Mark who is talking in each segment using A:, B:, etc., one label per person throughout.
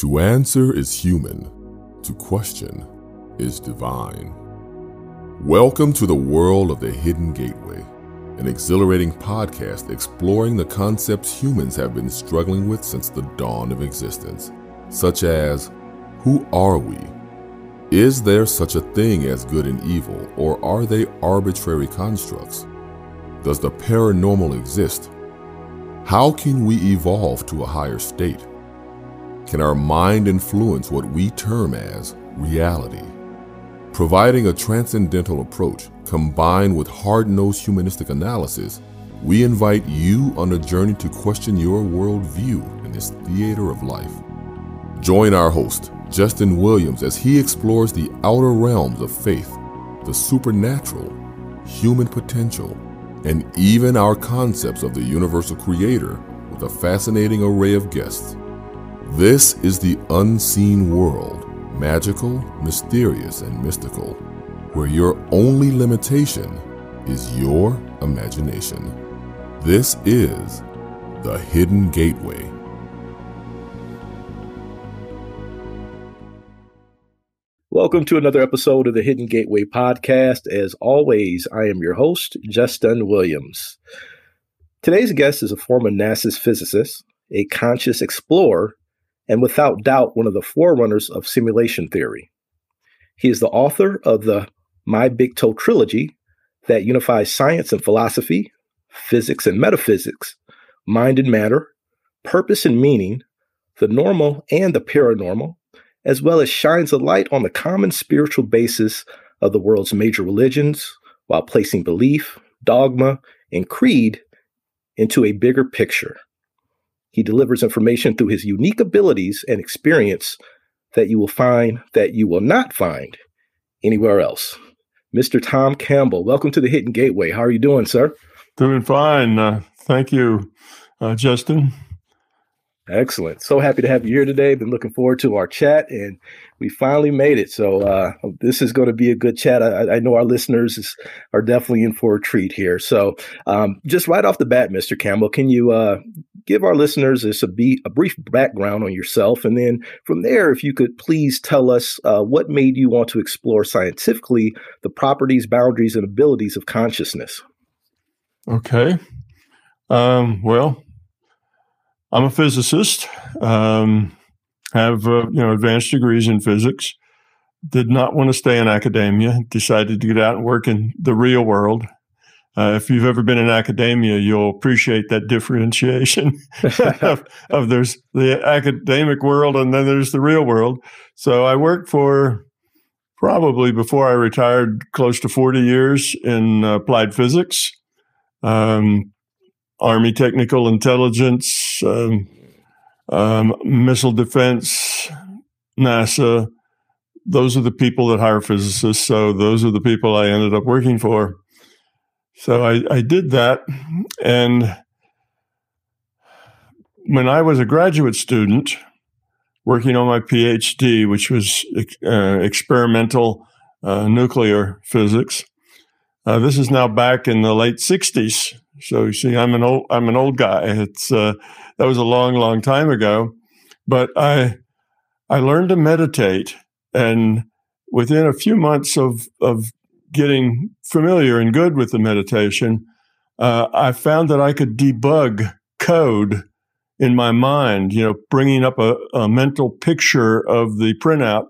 A: To answer is human, to question is divine. Welcome to the world of the Hidden Gateway, an exhilarating podcast exploring the concepts humans have been struggling with since the dawn of existence, such as who are we? Is there such a thing as good and evil, or are they arbitrary constructs? Does the paranormal exist? How can we evolve to a higher state? Can our mind influence what we term as reality? Providing a transcendental approach combined with hard nosed humanistic analysis, we invite you on a journey to question your worldview in this theater of life. Join our host, Justin Williams, as he explores the outer realms of faith, the supernatural, human potential, and even our concepts of the universal creator with a fascinating array of guests. This is the unseen world, magical, mysterious, and mystical, where your only limitation is your imagination. This is the Hidden Gateway.
B: Welcome to another episode of the Hidden Gateway podcast. As always, I am your host, Justin Williams. Today's guest is a former NASA physicist, a conscious explorer, and without doubt, one of the forerunners of simulation theory. He is the author of the My Big Toe trilogy that unifies science and philosophy, physics and metaphysics, mind and matter, purpose and meaning, the normal and the paranormal, as well as shines a light on the common spiritual basis of the world's major religions while placing belief, dogma, and creed into a bigger picture. He delivers information through his unique abilities and experience that you will find that you will not find anywhere else. Mr. Tom Campbell, welcome to the Hidden Gateway. How are you doing, sir?
C: Doing fine. Uh, thank you, uh, Justin.
B: Excellent. So happy to have you here today. Been looking forward to our chat, and we finally made it. So uh, this is going to be a good chat. I, I know our listeners is, are definitely in for a treat here. So um, just right off the bat, Mr. Campbell, can you uh, give our listeners a, a brief background on yourself, and then from there, if you could please tell us uh, what made you want to explore scientifically the properties, boundaries, and abilities of consciousness.
C: Okay. Um, well, I'm a physicist. Um, have uh, you know advanced degrees in physics. Did not want to stay in academia. Decided to get out and work in the real world. Uh, if you've ever been in academia, you'll appreciate that differentiation of, of, there's the academic world and then there's the real world. So I worked for probably before I retired close to 40 years in applied physics. Um, Army Technical Intelligence, um, um, Missile Defense, NASA. Those are the people that hire physicists. So those are the people I ended up working for. So I, I did that. And when I was a graduate student working on my PhD, which was uh, experimental uh, nuclear physics, uh, this is now back in the late 60s. So you see, I'm an old I'm an old guy. It's uh, that was a long, long time ago, but I I learned to meditate, and within a few months of of getting familiar and good with the meditation, uh, I found that I could debug code in my mind. You know, bringing up a, a mental picture of the printout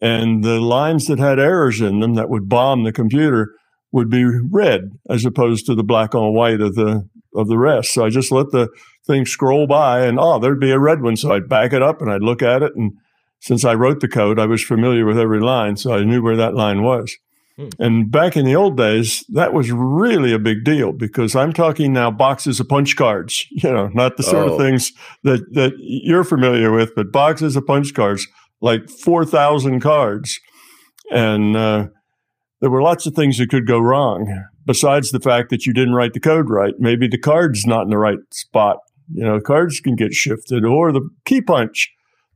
C: and the lines that had errors in them that would bomb the computer would be red as opposed to the black on white of the of the rest. So I just let the thing scroll by and oh, there'd be a red one. So I'd back it up and I'd look at it. And since I wrote the code, I was familiar with every line. So I knew where that line was. Hmm. And back in the old days, that was really a big deal because I'm talking now boxes of punch cards, you know, not the sort oh. of things that, that you're familiar with, but boxes of punch cards, like 4,000 cards. And, uh, there were lots of things that could go wrong besides the fact that you didn't write the code right. Maybe the card's not in the right spot. You know, cards can get shifted or the key punch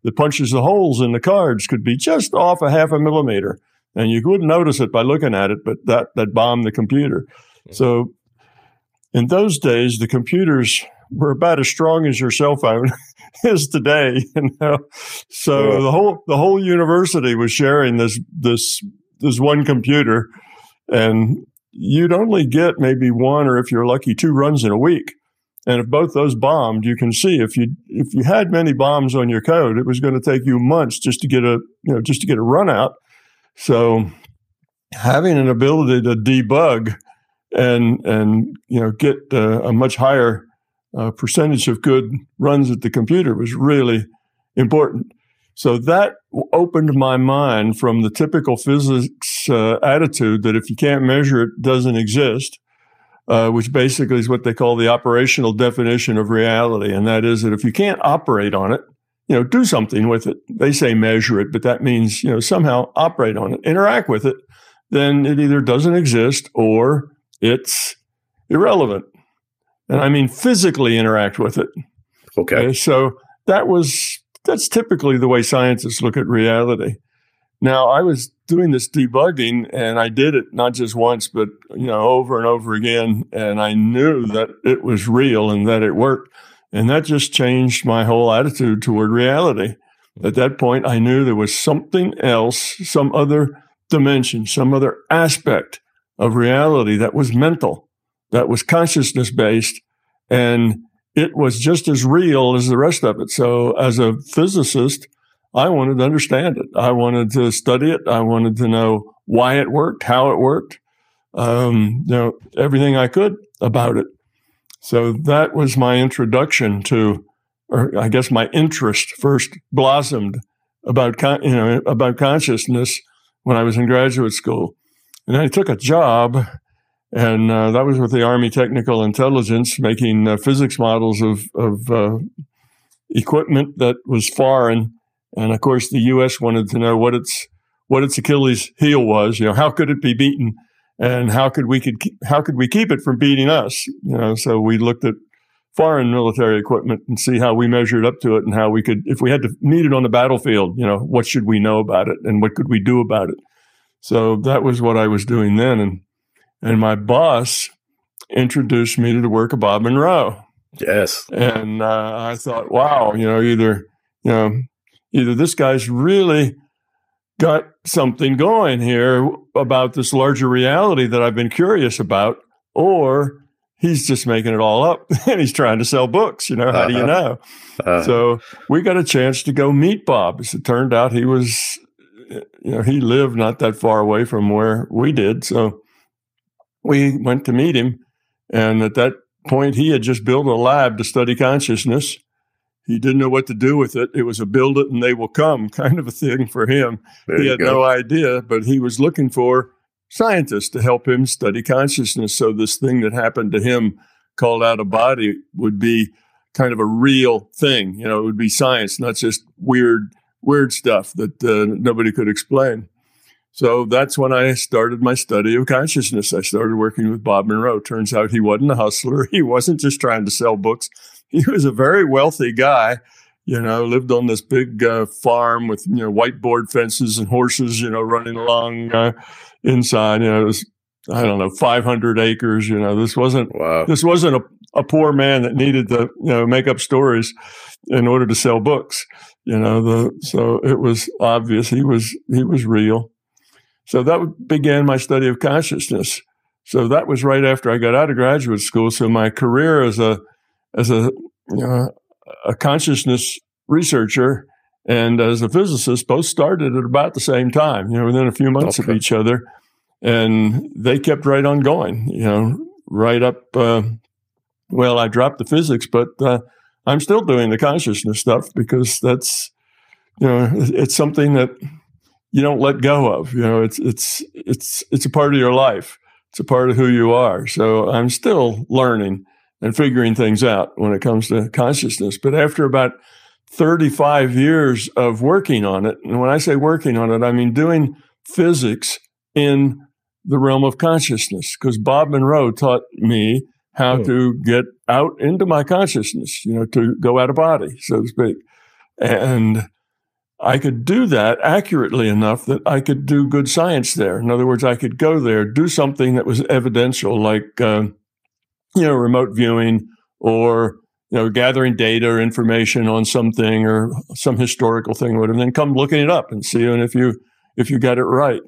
C: that punches the holes in the cards could be just off a half a millimeter. And you wouldn't notice it by looking at it, but that, that bombed the computer. Mm-hmm. So in those days, the computers were about as strong as your cell phone. is today. You know, so
B: Yeah.
C: the whole the whole university was sharing this this this one computer, and you'd only get maybe one or if you're lucky two runs in a week. And if both those bombed, you can see if you if you had many bombs on your code, it was going to take you months just to get a you know just to get a run out. So having an ability to debug and and you know get uh, a much higher uh, percentage of good runs at the computer was really important. So that opened my mind from the typical physics uh, attitude that if you can't measure it, it doesn't exist, uh, which basically is what they call the operational definition of reality, and that is that if you can't operate on it, you know, do something with it. They say measure it, but that means you know somehow operate on it, interact with it. Then it either doesn't exist or it's irrelevant. And I mean physically interact with it.
B: Okay.
C: Okay, so that was that's typically the way scientists look at reality. Now, I was doing this debugging, and I did it not just once, but you know, over and over again, and I knew that it was real and that it worked, and that just changed my whole attitude toward reality. At that point, I knew there was something else, some other dimension, some other aspect of reality that was mental, that was consciousness based, and it was just as real as the rest of it. So, as a physicist, I wanted to understand it. I wanted to study it. I wanted to know why it worked, how it worked, um, you know, everything I could about it. So that was my introduction to, or I guess my interest first blossomed about, con- you know, about consciousness when I was in graduate school. And I took a job and uh, that was with the Army Technical Intelligence, making uh, physics models of, of uh, equipment that was foreign. And of course, the U.S. wanted to know what its what its Achilles heel was. You know, how could it be beaten, and how could we could keep, how could we keep it from beating us? You know, so we looked at foreign military equipment and see how we measured up to it, and how we could, if we had to meet it on the battlefield, you know, what should we know about it, and what could we do about it? So that was what I was doing then, and and my boss introduced me to the work of Bob Monroe.
B: Yes.
C: And uh, I thought, wow, you know, either, you know, either this guy's really got something going here about this larger reality that I've been curious about, or he's just making it all up and he's trying to sell books. You know, how do you
B: Uh-huh.
C: know?
B: Uh,
C: So we got a chance to go meet Bob. As it turned out, he was, you know, he lived not that far away from where we did. So we went to meet him. And at that point, he had just built a lab to study consciousness. He didn't know what to do with it. It was a build it and they will come kind of a thing for him.
B: there
C: he had
B: go.
C: no idea, but he was looking for scientists to help him study consciousness. So this thing that happened to him called out of body would be kind of a real thing. You know, it would be science, not just weird, weird stuff that uh, nobody could explain. So that's when I started my study of consciousness. I started working with Bob Monroe. Turns out he wasn't a hustler. He wasn't just trying to sell books. He was a very wealthy guy you know, lived on this big uh, farm with you know whiteboard fences and horses, you know, running along uh, inside. You know, it was I don't know, five hundred acres. You know, this wasn't
B: Wow.
C: this wasn't a, a poor man that needed to you know make up stories in order to sell books. You know, the so it was obvious he was he was real. So that began my study of consciousness. So that was right after I got out of graduate school. So my career as a as a know, a consciousness researcher and as a physicist both started at about the same time, you know, within a few months
B: Okay.
C: of each other. And they kept right on going, you know, right up. Uh, well, I dropped the physics, but uh, I'm still doing the consciousness stuff because that's, you know, it's something that you don't let go of. You know, it's it's it's it's a part of your life. It's a part of who you are. So I'm still learning and figuring things out when it comes to consciousness. But after about 35 years of working on it, and when I say working on it, I mean doing physics in the realm of consciousness, because Bob Monroe taught me how
B: Hmm.
C: to get out into my consciousness, you know, to go out of body, so to speak. And I could do that accurately enough that I could do good science there. In other words, I could go there, do something that was evidential, like, uh, you know, remote viewing or, you know, gathering data or information on something or some historical thing or whatever, and then come looking it up and see and if you if you got it right.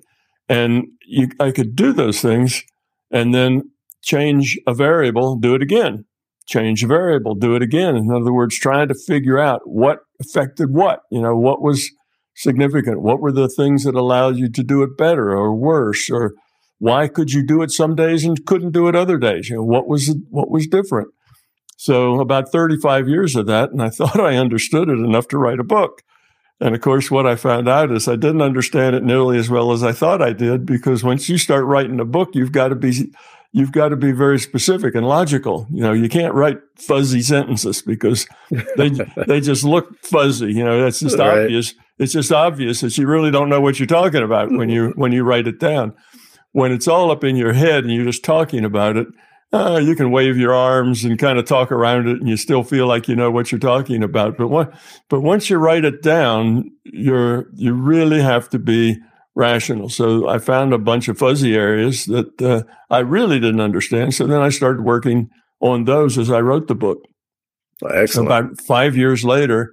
C: And you, I could do those things and then change a variable, do it again. Change a variable, do it again. In other words, trying to figure out what affected what, you know, what was significant? What were the things that allowed you to do it better or worse? Or why could you do it some days and couldn't do it other days? You know, what was what was different? So about 35 years of that, and I thought I understood it enough to write a book. And of course, what I found out is I didn't understand it nearly as well as I thought I did, because once you start writing a book, you've got to be you've got to be very specific and logical. You know, you can't write fuzzy sentences because they they just look fuzzy. You know, that's just right. obvious. It's just obvious that you really don't know what you're talking about when you when you write it down. When it's all up in your head and you're just talking about it, uh, you can wave your arms and kind of talk around it, and you still feel like you know what you're talking about. But what, but once you write it down, you're you really have to be rational. So I found a bunch of fuzzy areas that uh, I really didn't understand. So then I started working on those as I wrote the book.
B: Excellent.
C: About five years later,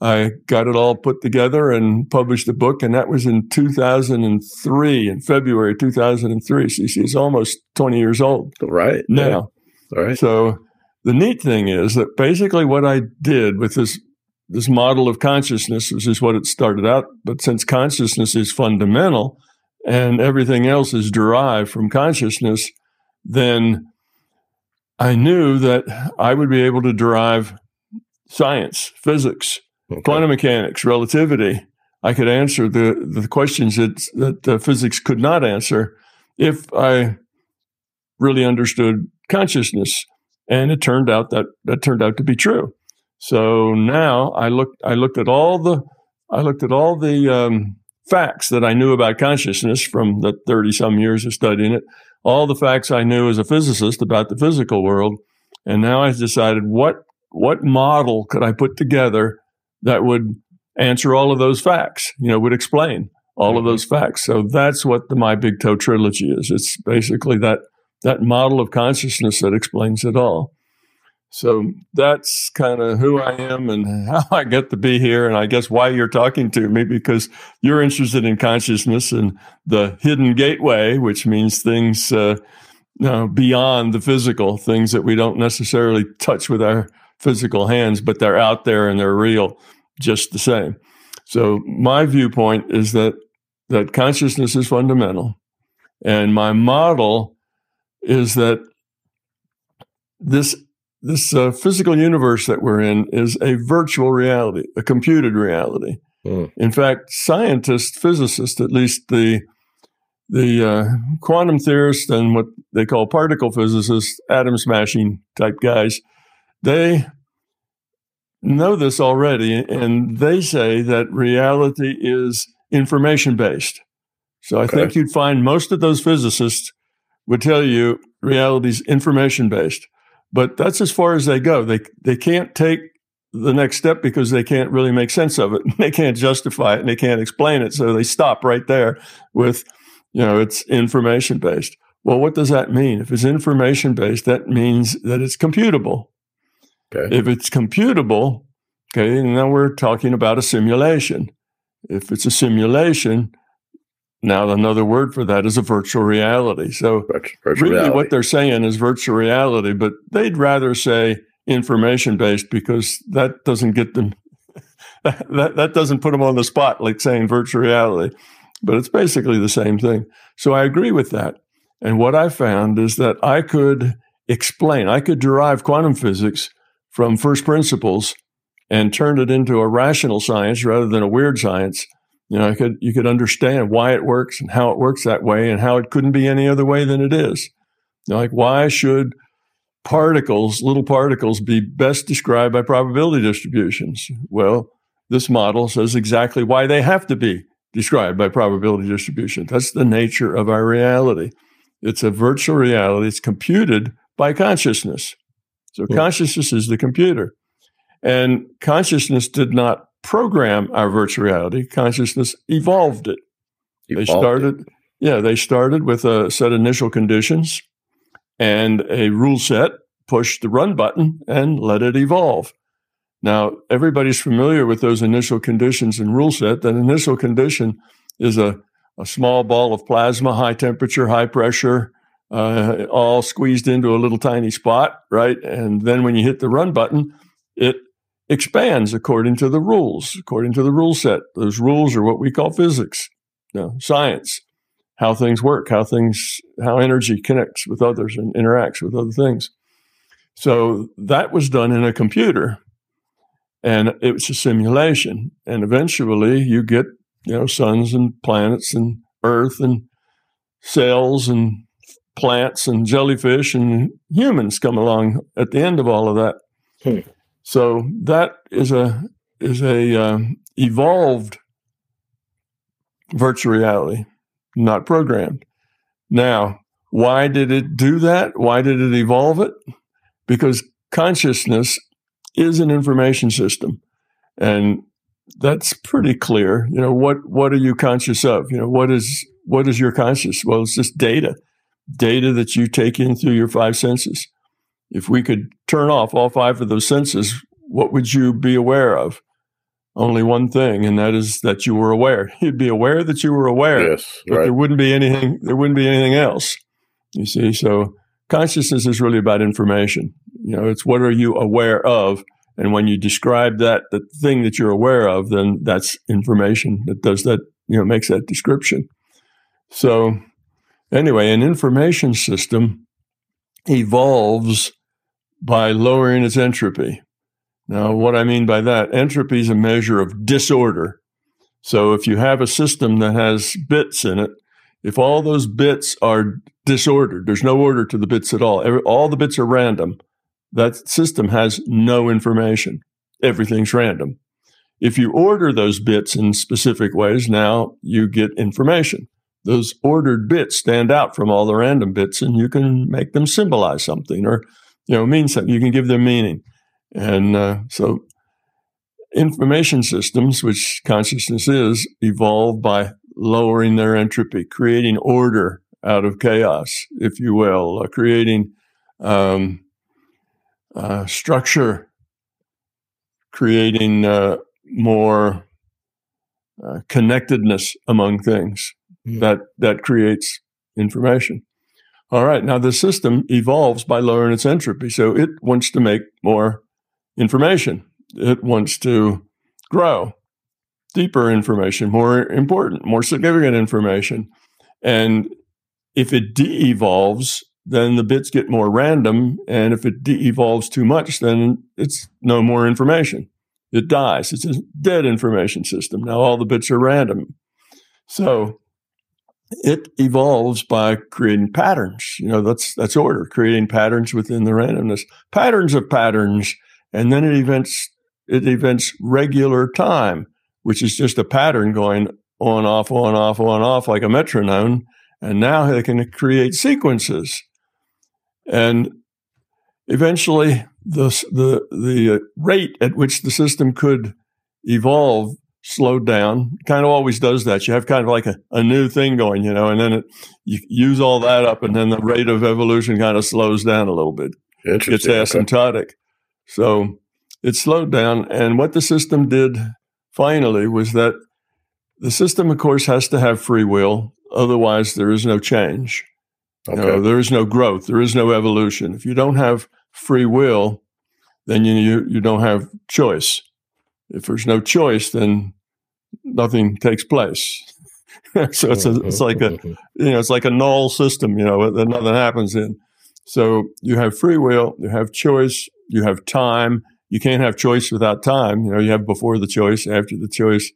C: I got it all put together and published the book, and that was in 2003, in February 2003. So you see, it's almost 20 years old.
B: Right.
C: Now.
B: Yeah. Right.
C: So the neat thing is that basically what I did with this this model of consciousness, which is what it started out, but since consciousness is fundamental and everything else is derived from consciousness, then I knew that I would be able to derive science, physics, Okay. Quantum mechanics, relativity. I could answer the, the questions that, that uh, physics could not answer if I really understood consciousness. And it turned out that that turned out to be true. So now I looked I looked at all the I looked at all the um, facts that I knew about consciousness from the 30 some years of studying it, all the facts I knew as a physicist about the physical world. And now I decided what what model could I put together that would answer all of those facts, you know, would explain all of mm-hmm. those facts. So that's what the My Big Toe trilogy is. It's basically that that model of consciousness that explains it all. So that's kind of who I am and how I get to be here. And I guess why you're talking to me because you're interested in consciousness and the hidden gateway, which means things uh, you know, beyond the physical, things that we don't necessarily touch with our physical hands, but they're out there and they're real just the same. So my viewpoint is that that consciousness is fundamental, and my model is that this this uh, physical universe that we're in is a virtual reality, a computed reality. Mm. In fact, scientists, physicists, at least the the uh, quantum theorists and what they call particle physicists, atom smashing type guys, they know this already, and they say that reality is information based. So I okay. think you'd find most of those physicists would tell you reality is information based. But that's as far as they go. They they can't take the next step because they can't really make sense of it. They can't justify it and they can't explain it. So they stop right there with, you know, it's information based. Well, what does that mean? If it's information based, that means that it's computable. Okay. If it's computable, okay, now we're talking about a simulation. If it's a simulation, now another word for that is a virtual reality. So virtual really reality. what they're saying is virtual reality, but they'd rather say information based because that doesn't get them that, that doesn't put them on the spot like saying virtual reality. But it's basically the same thing. So I agree with that. And what I found is that I could explain, I could derive quantum physics from first principles and turn it into a rational science rather than a weird science. You know, I could you could understand why it works and how it works that way and how it couldn't be any other way than it is. You know, like why should particles, little particles, be best described by probability distributions? Well, this model says exactly why they have to be described by probability distribution. That's the nature of our reality. It's a virtual reality. It's computed by consciousness. So yeah. consciousness is the computer. And consciousness did not program our virtual reality. Consciousness evolved it. Evolved they started, it. yeah, they started with a set of initial conditions and a rule set push the run button and let it evolve. Now, everybody's familiar with those initial conditions and rule set. That initial condition is a, a small ball of plasma, high temperature, high pressure, uh, all squeezed into a little tiny spot, right? And then when you hit the run button, it expands according to the rules, according to the rule set. Those rules are what we call physics, you know, science, how things work, how things, how energy connects with others and interacts with other things. So that was done in a computer and it was a simulation. And eventually you get, you know, suns and planets and earth and cells and plants and jellyfish and humans come along at the end of all of that. Hmm. So that is a is a um, evolved virtual reality, not programmed. Now, why did it do that? Why did it evolve it? Because consciousness is an information system. And that's pretty clear. You know, what what are you conscious of? You know, what is what is your conscious? Well, it's just data. Data that you take in through your five senses. If we could turn off all five of those senses, what would you be aware of? Only one thing, and that is that you were aware. You'd be aware that you were aware.
B: Yes,
C: but
B: right.
C: there wouldn't be anything. There wouldn't be anything else. You see, so consciousness is really about information. You know, it's what are you aware of, and when you describe that, the thing that you're aware of, then that's information that does that, you know, makes that description. So, anyway, an information system evolves by lowering its entropy. Now, what I mean by that, entropy is a measure of disorder. So, if you have a system that has bits in it, if all those bits are disordered, there's no order to the bits at all, all the bits are random, that system has no information. Everything's random. If you order those bits in specific ways, now you get information. Those ordered bits stand out from all the random bits, and you can make them symbolize something or, you know, mean something. You can give them meaning. And uh, so, information systems, which consciousness is, evolve by lowering their entropy, creating order out of chaos, if you will, uh, creating um, uh, structure, creating uh, more uh, connectedness among things mm. that that creates information. All right, now the system evolves by lowering its entropy, so it wants to make more information. It wants to grow, deeper information, more important, more significant information, and if it de-evolves, then the bits get more random. And if it de evolves too much, then it's no more information. It dies. It's a dead information system. Now all the bits are random. So it evolves by creating patterns. You know, that's that's order, creating patterns within the randomness, patterns of patterns, and then it events it events regular time, which is just a pattern going on, off, on, off, on, off, like a metronome. And now they can create sequences. And eventually, the, the, the uh, rate at which the system could evolve slowed down. Kind of always does that. You have kind of like a, a new thing going, you know, and then it, you use all that up, and then the rate of evolution kind of slows down a little bit. It gets asymptotic. So it slowed down. And what the system did finally was that the system, of course, has to have free will. Otherwise, there is no change. Okay. You know, there is no growth. There is no evolution. If you don't have free will, then you, you, you don't have choice. If there's no choice, then nothing takes place. so it's a, it's like a you know it's like a null system. You know that nothing happens in. So you have free will, you have choice, you have time. You can't have choice without time. You know you have before the choice, after the choice.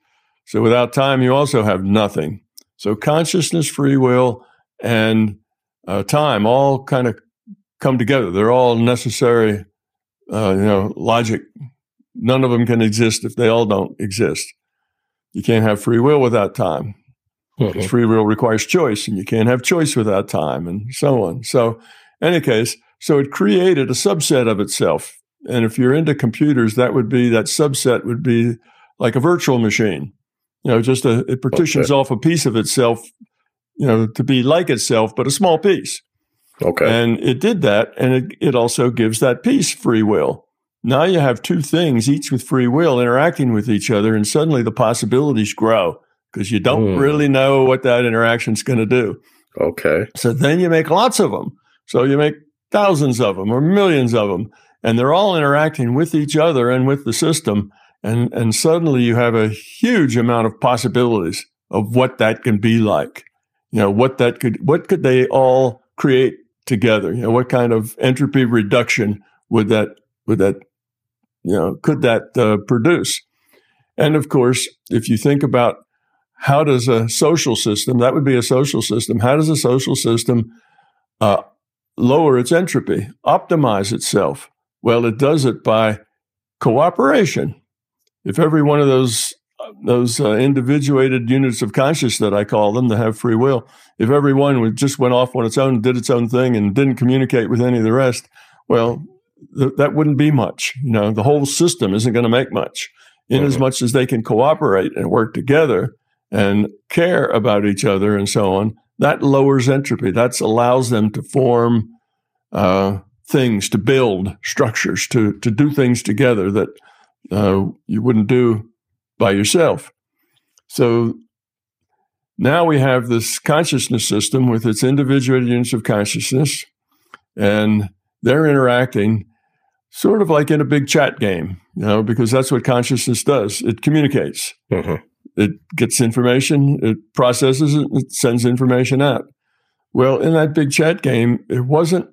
C: So without time, you also have nothing. So consciousness, free will, and uh, time all kind of come together. They're all necessary, uh, you know, logic. None of them can exist if they all don't exist. You can't have free will without time. Mm-hmm. Free will requires choice, and you can't have choice without time, and so on. So, any case, so it created a subset of itself. And if you're into computers, that would be that subset would be like a virtual machine. You know, just a, it partitions okay. off a piece of itself you know, to be like itself, but a small piece.
B: Okay.
C: And it did that. And it, it also gives that piece free will. Now you have two things, each with free will, interacting with each other. And suddenly the possibilities grow because you don't
B: Mm.
C: really know what that interaction is going to do.
B: okay.
C: So then you make lots of them. So you make thousands of them or millions of them, and they're all interacting with each other and with the system. And, and suddenly you have a huge amount of possibilities of what that can be like. You know, what that could, what could they all create together? You know, what kind of entropy reduction would that, would that, you know, could that uh, produce? And of course, if you think about how does a social system, that would be a social system, how does a social system uh, lower its entropy, optimize itself? Well, it does it by cooperation. If every one of those those uh, individuated units of consciousness that I call them that have free will, if every one just went off on its own, did its own thing, and didn't communicate with any of the rest, well, th- that wouldn't be much. You know, the whole system isn't going to make much. In as much as they can cooperate and work together and care about each other and so on, that lowers entropy. That allows them to form uh, things, to build structures, to to do things together that uh, you wouldn't do by yourself. So now we have this consciousness system with its individuated units of consciousness, and they're interacting sort of like in a big chat game, you know, because that's what consciousness does. It communicates.
B: Mhm.
C: It gets information, it processes it, it sends information out. Well, in that big chat game, it wasn't,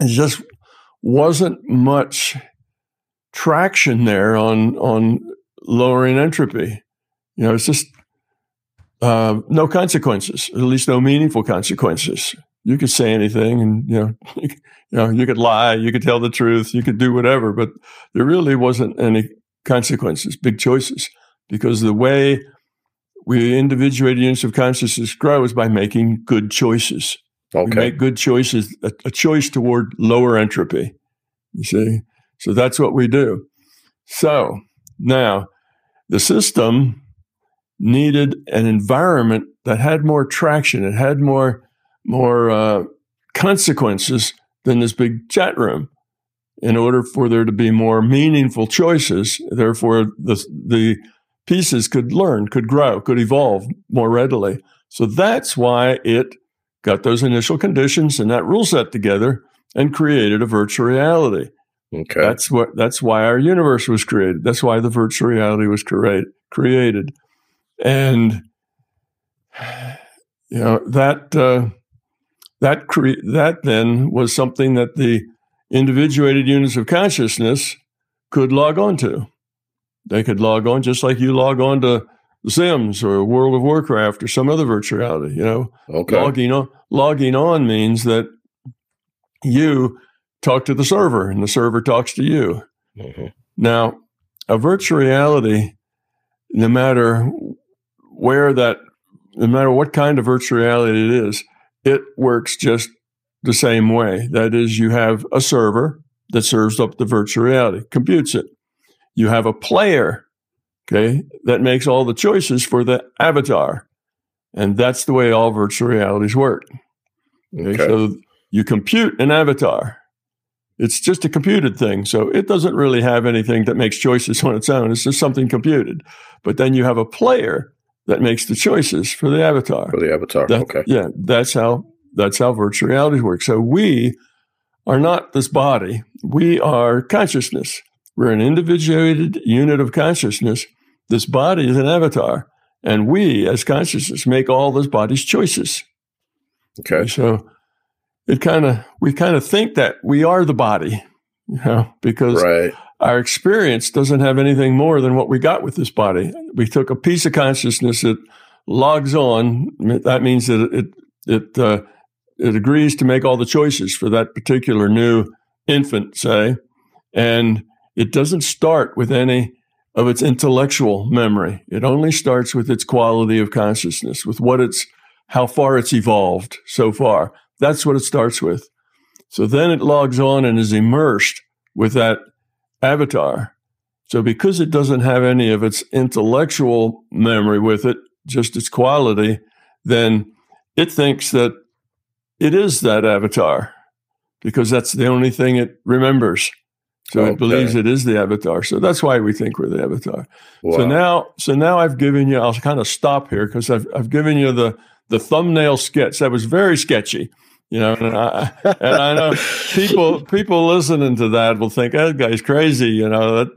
C: it just wasn't much traction there on on lowering entropy. You know, it's just uh, no consequences, at least no meaningful consequences. You could say anything, and you know, you, could- know, you could lie, you could tell the truth, you could do whatever, but there really wasn't any consequences, big choices, because the way we individuated units of consciousness grow is by making good choices. We
B: Okay.
C: make good choices, a, a choice toward lower entropy. You see? So that's what we do. So now the system needed an environment that had more traction, it had more, more uh, consequences than this big chat room in order for there to be more meaningful choices. Therefore, the, the pieces could learn, could grow, could evolve more readily. So that's why it got those initial conditions and that rule set together and created a virtual reality.
B: Okay.
C: That's what that's why our universe was created. That's why the virtual reality was create, created. And you know that uh, that cre- that then was something that the individuated units of consciousness could log on to. They could log on just like you log on to Sims or World of Warcraft or some other virtual reality. You know,
B: Okay.
C: logging on logging on means that you talk to the server and the server talks to you.
B: Mhm.
C: Now, a virtual reality, no matter where that, no matter what kind of virtual reality it is, it works just the same way. That is, you have a server that serves up the virtual reality, computes it. You have a player, okay, that makes all the choices for the avatar. And that's the way all virtual realities work. Okay,
B: Okay.
C: So you compute an avatar. It's just a computed thing. So it doesn't really have anything that makes choices on its own. It's just something computed. But then you have a player that makes the choices for the avatar.
B: For the avatar.
C: That-
B: okay.
C: Yeah, that's how that's how virtual reality works. So we are not this body. We are consciousness. We're an individuated unit of consciousness. This body is an avatar. And we, as consciousness, make all this body's choices.
B: Okay.
C: So it kind of we kind of think that we are the body, you know, because
B: Right.
C: Our experience doesn't have anything more than what we got with this body. We took a piece of consciousness that logs on. That means that it it uh, it agrees to make all the choices for that particular new infant, say, and it doesn't start with any of its intellectual memory. It only starts with its quality of consciousness, with what it's how far it's evolved so far. That's what it starts with. So then it logs on and is immersed with that avatar. So because it doesn't have any of its intellectual memory with it, just its quality, then it thinks that it is that avatar because that's the only thing it remembers. So okay. it believes it is the avatar. So that's why we think we're the avatar. Wow. So now, so now I've given you. I'll kind of stop here because I've I've given you the the thumbnail sketch. That was very sketchy, you know. And I and I know people people listening to that will think that guy's crazy, you know.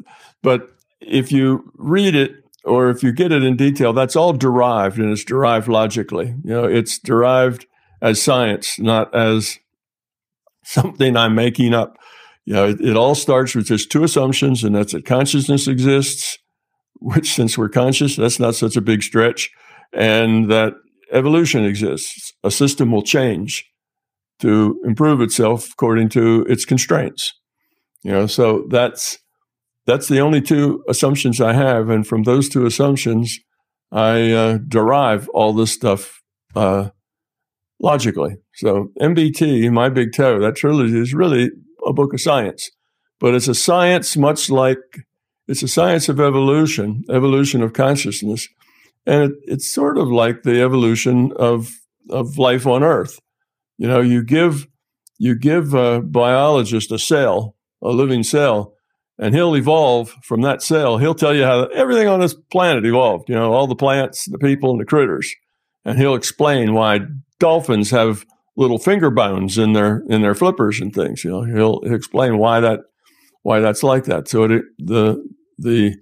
C: But if you read it or if you get it in detail, that's all derived and it's derived logically. You know, it's derived as science, not as something I'm making up. You know, it, it all starts with just two assumptions, and that's that consciousness exists, which since we're conscious, that's not such a big stretch, and that evolution exists. A system will change to improve itself according to its constraints. You know, so that's that's the only two assumptions I have, and from those two assumptions, I uh, derive all this stuff uh, logically. So MBT, My Big Toe, that trilogy is really a book of science, but it's a science much like it's a science of evolution, evolution of consciousness, and it, it's sort of like the evolution of of life on Earth. You know, you give you give a biologist a cell, a living cell, and he'll evolve from that cell. He'll tell you how everything on this planet evolved. You know, all the plants, the people, and the critters, and he'll explain why dolphins have little finger bones in their in their flippers and things. You know, he'll, explain why that why that's like that. So it, the the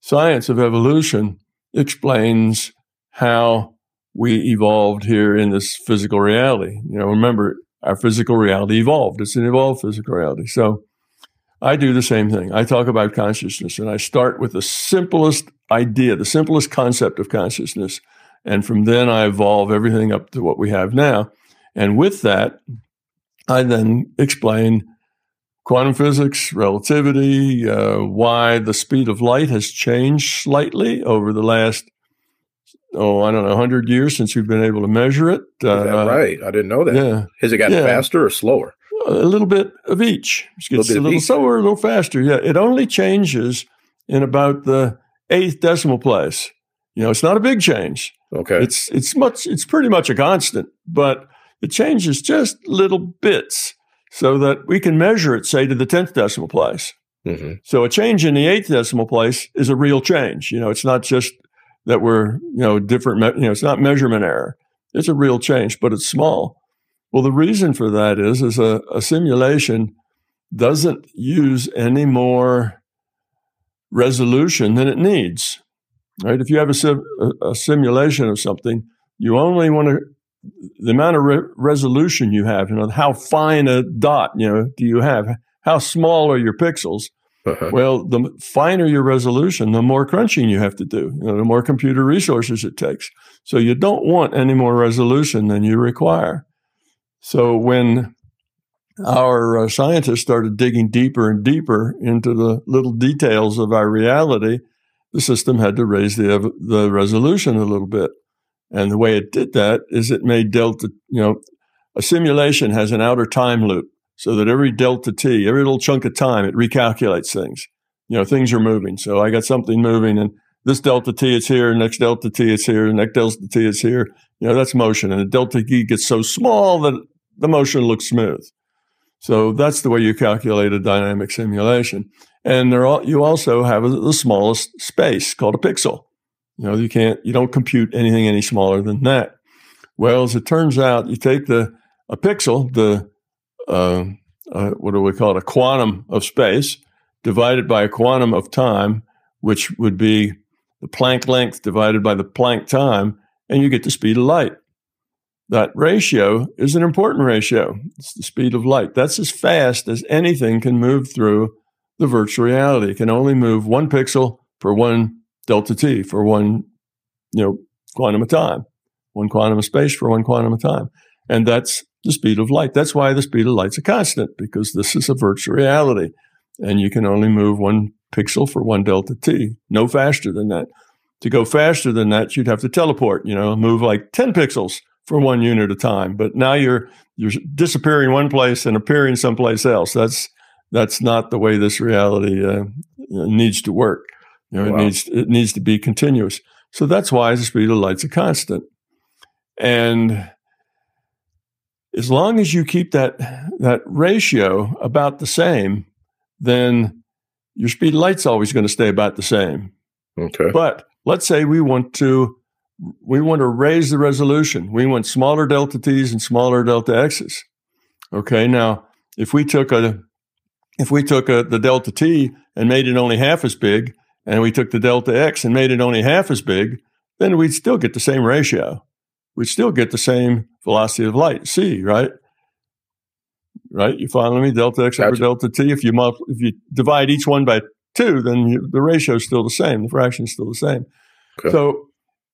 C: science of evolution explains how we evolved here in this physical reality. You know, remember our physical reality evolved. It's an evolved physical reality. So I do the same thing. I talk about consciousness and I start with the simplest idea, the simplest concept of consciousness. And from then I evolve everything up to what we have now. And with that, I then explain quantum physics, relativity, uh, why the speed of light has changed slightly over the last, oh, I don't know, 100 years since we've been able to measure it.
B: Uh, right? I didn't know that. Yeah. Has it gotten yeah. faster or slower?
C: A little bit of each. It gets a little, a little slower, a little faster. Yeah. It only changes in about the eighth decimal place. You know, it's not a big change.
B: Okay.
C: It's it's much it's pretty much a constant, but it changes just little bits so that we can measure it, say, to the 10th decimal place. Mm-hmm. So a change in the eighth decimal place is a real change. You know, it's not just that we're, you know, different, me- you know, it's not measurement error. It's a real change, but it's small. Well, the reason for that is, is a, a simulation doesn't use any more resolution than it needs. Right? If you have a, sim- a simulation of something, you only want to the amount of re- resolution you have, you know, how fine a dot, you know, do you have? How small are your pixels? Uh-huh. Well, the finer your resolution, the more crunching you have to do, you know, the more computer resources it takes. So you don't want any more resolution than you require. So when our uh, scientists started digging deeper and deeper into the little details of our reality, the system had to raise the the resolution a little bit. And the way it did that is it made delta, you know, a simulation has an outer time loop so that every delta t, every little chunk of time, it recalculates things. You know, things are moving. So I got something moving and this delta t is here, next delta t is here, next delta t is here. You know, that's motion. And the delta t gets so small that the motion looks smooth. So that's the way you calculate a dynamic simulation. And there you also have the smallest space called a pixel. You know, you can't, you don't compute anything any smaller than that. Well, as it turns out, you take the a pixel, the uh, what do we call it, a quantum of space, divided by a quantum of time, which would be the Planck length divided by the Planck time, and you get the speed of light. That ratio is an important ratio. It's the speed of light. That's as fast as anything can move through the virtual reality. It can only move one pixel per one delta t for one, you know, quantum of time, one quantum of space for one quantum of time. And that's the speed of light. That's why the speed of light's a constant, because this is a virtual reality. And you can only move one pixel for one delta t, no faster than that. To go faster than that, you'd have to teleport, you know, move like 10 pixels for one unit of time. But now you're you're disappearing one place and appearing someplace else. That's that's not the way this reality uh, needs to work. You know, wow. it needs it needs to be continuous. So that's why the speed of light's a constant. And as long as you keep that that ratio about the same, then your speed of light's always going to stay about the same.
B: Okay.
C: But let's say we want to we want to raise the resolution. We want smaller delta t's and smaller delta x's. Okay. Now, if we took a if we took a, the delta t and made it only half as big, and we took the delta x and made it only half as big, then we'd still get the same ratio. We'd still get the same velocity of light, c, right? Right? You follow me? Delta x gotcha. over delta t. If you multi- if you divide each one by two, then you, the ratio is still the same. The fraction is still the same. Okay. So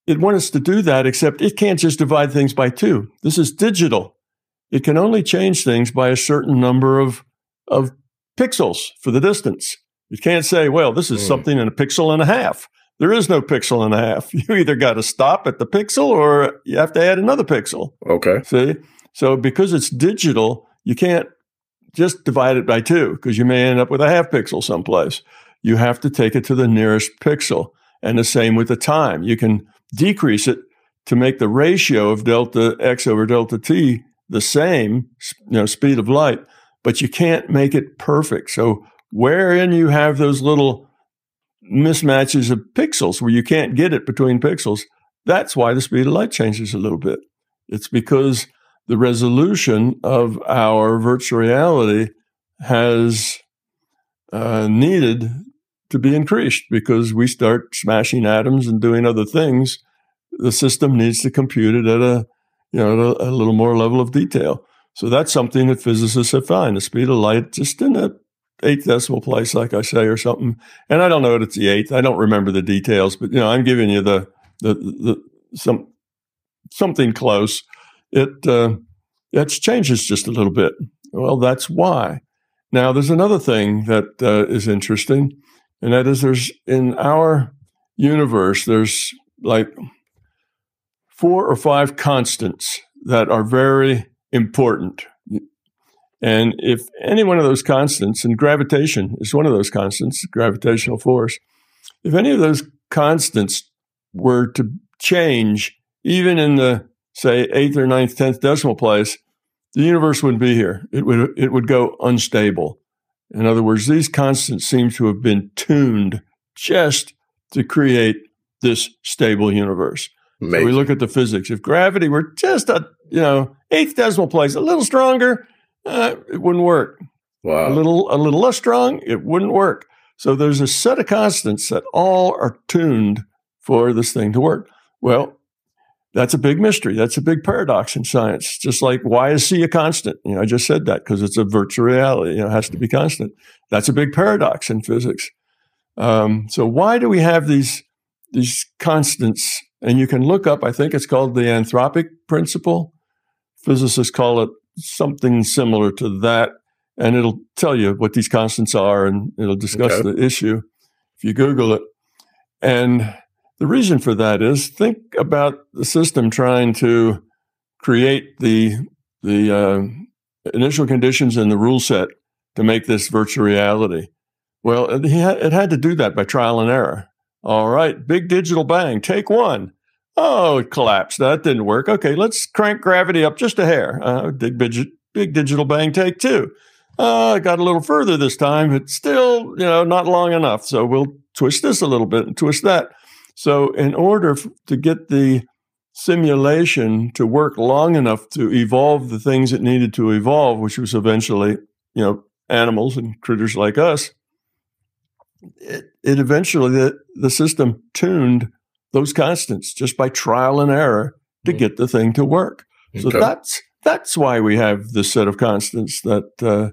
C: it wants us to do that, except it can't just divide things by two. This is digital. It can only change things by a certain number of, of pixels for the distance. You can't say, well, this is mm. something in a pixel and a half. There is no pixel and a half. You either got to stop at the pixel or you have to add another pixel.
B: Okay.
C: See? So because it's digital, you can't just divide it by two because you may end up with a half pixel someplace. You have to take it to the nearest pixel. And the same with the time. You can decrease it to make the ratio of delta x over delta t the same, you know, speed of light, but you can't make it perfect. So wherein you have those little mismatches of pixels where you can't get it between pixels, that's why the speed of light changes a little bit. It's because the resolution of our virtual reality has uh, needed to be increased because we start smashing atoms and doing other things. The system needs to compute it at a you know a, a little more level of detail. So that's something that physicists have found. The speed of light just in a eighth decimal place, like I say, or something. And I don't know if it's the eighth. I don't remember the details, but you know, I'm giving you the the, the some something close. It uh, it changes just a little bit. Well, that's why. Now, there's another thing that uh, is interesting, and that is there's in our universe there's like four or five constants that are very important and if any one of those constants, and gravitation is one of those constants, gravitational force, if any of those constants were to change, even in the say eighth or ninth, tenth decimal place, the universe wouldn't be here. It would it would go unstable. In other words, these constants seem to have been tuned just to create this stable universe. So we look at the physics. If gravity were just a you know eighth decimal place, a little stronger, uh, it wouldn't work.
B: Wow.
C: A little, a little less strong, it wouldn't work. So there's a set of constants that all are tuned for this thing to work. Well, that's a big mystery. That's a big paradox in science. Just like why is C a constant? You know, I just said that because it's a virtual reality. You know, it has to be constant. That's a big paradox in physics. Um, so why do we have these these constants? And you can look up. I think it's called the anthropic principle. Physicists call it something similar to that, and it'll tell you what these constants are, and it'll discuss okay. the issue if you Google it. And the reason for that is think about the system trying to create the the uh, initial conditions and the rule set to make this virtual reality. Well, it had, it had to do that by trial and error. All right, big digital bang, take one. Oh, it collapsed. That didn't work. Okay, let's crank gravity up just a hair. Uh, big, big, big digital bang take two. Uh, I got a little further this time, but still, you know, not long enough. So we'll twist this a little bit and twist that. So in order f- to get the simulation to work long enough to evolve the things it needed to evolve, which was eventually, you know, animals and critters like us, it, it eventually the, the system tuned those constants just by trial and error to get the thing to work. Okay. So that's that's why we have this set of constants that uh,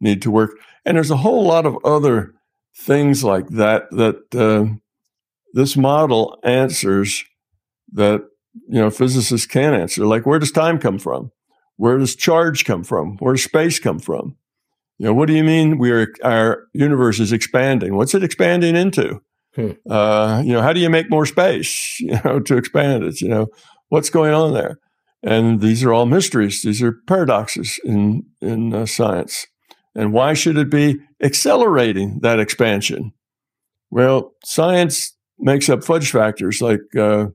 C: need to work. And there's a whole lot of other things like that that uh, this model answers that you know physicists can't answer. Like where does time come from? Where does charge come from? Where does space come from? You know, what do you mean we are our universe is expanding? What's it expanding into? Hmm. Uh, you know, how do you make more space, you know, to expand it? You know, what's going on there? And these are all mysteries. These are paradoxes in in uh, science. And why should it be accelerating that expansion? Well, science makes up fudge factors like uh,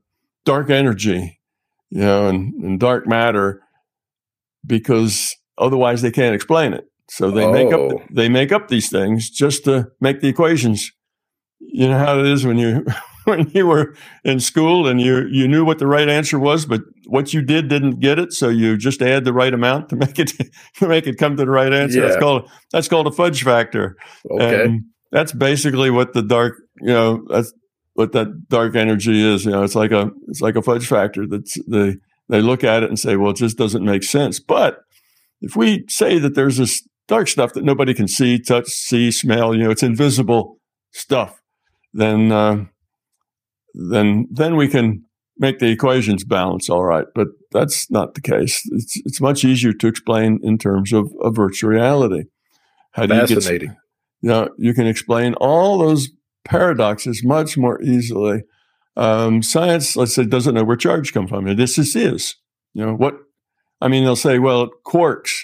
C: dark energy, you know, and, and dark matter. because otherwise they can't explain it. So they oh. make up oh. they make up these things just to make the equations. You know how it is when you when you were in school and you you knew what the right answer was, but what you did didn't get it, so you just add the right amount to make it to make it come to the right answer. Yeah. That's called that's called a fudge factor. Okay. And that's basically what the dark, you know, that's what that dark energy is. You know, it's like a it's like a fudge factor. That's they they look at it and say, well, it just doesn't make sense. But if we say that there's this dark stuff that nobody can see, touch, see, smell, you know, it's invisible stuff, then uh, then then we can make the equations balance all right. But that's not the case. It's it's much easier to explain in terms of, of virtual reality.
B: How do Fascinating.
C: You, get, you know, you can explain all those paradoxes much more easily. Um, science, let's say, doesn't know where charge come from. And this is is. You know what? I mean, they'll say, well, quarks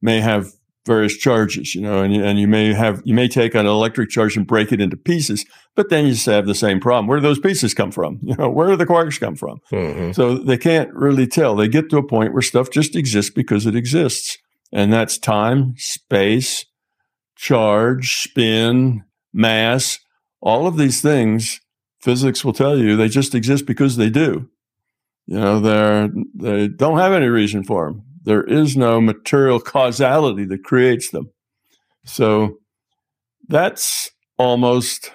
C: may have various charges, you know, and, and you may have you may take an electric charge and break it into pieces, but then you just have the same problem. Where do those pieces come from? You know, where do the quarks come from? Mm-hmm. So they can't really tell. They get to a point where stuff just exists because it exists, and that's time, space, charge, spin, mass. All of these things, physics will tell you they just exist because they do. You know, they're they don't have any reason for them there is no material causality that creates them. So that's almost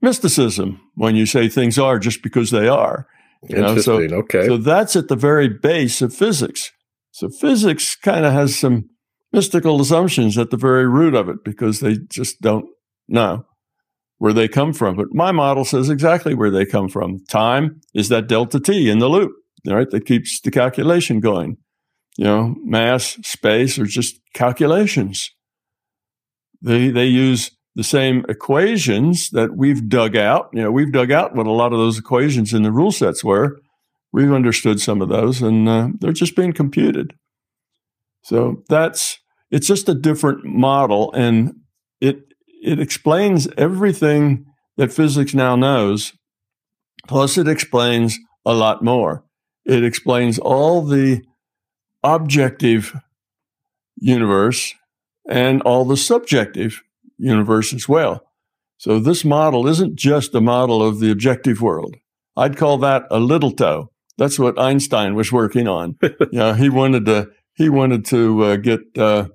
C: mysticism when you say things are just because they are.
B: You Interesting.
C: So,
B: okay.
C: So that's at the very base of physics. So physics kind of has some mystical assumptions at the very root of it because they just don't know where they come from. But my model says exactly where they come from. Time is that delta t in the loop, right? That keeps the calculation going you know, mass, space are just calculations. They they use the same equations that we've dug out. You know, we've dug out what a lot of those equations in the rule sets were. We've understood some of those, and uh, they're just being computed. So that's it's just a different model, and it it explains everything that physics now knows. Plus, it explains a lot more. It explains all the objective universe and all the subjective universe as well. So this model isn't just a model of the objective world. I'd call that a little toe. That's what Einstein was working on. you know, he wanted to he wanted to uh, get uh,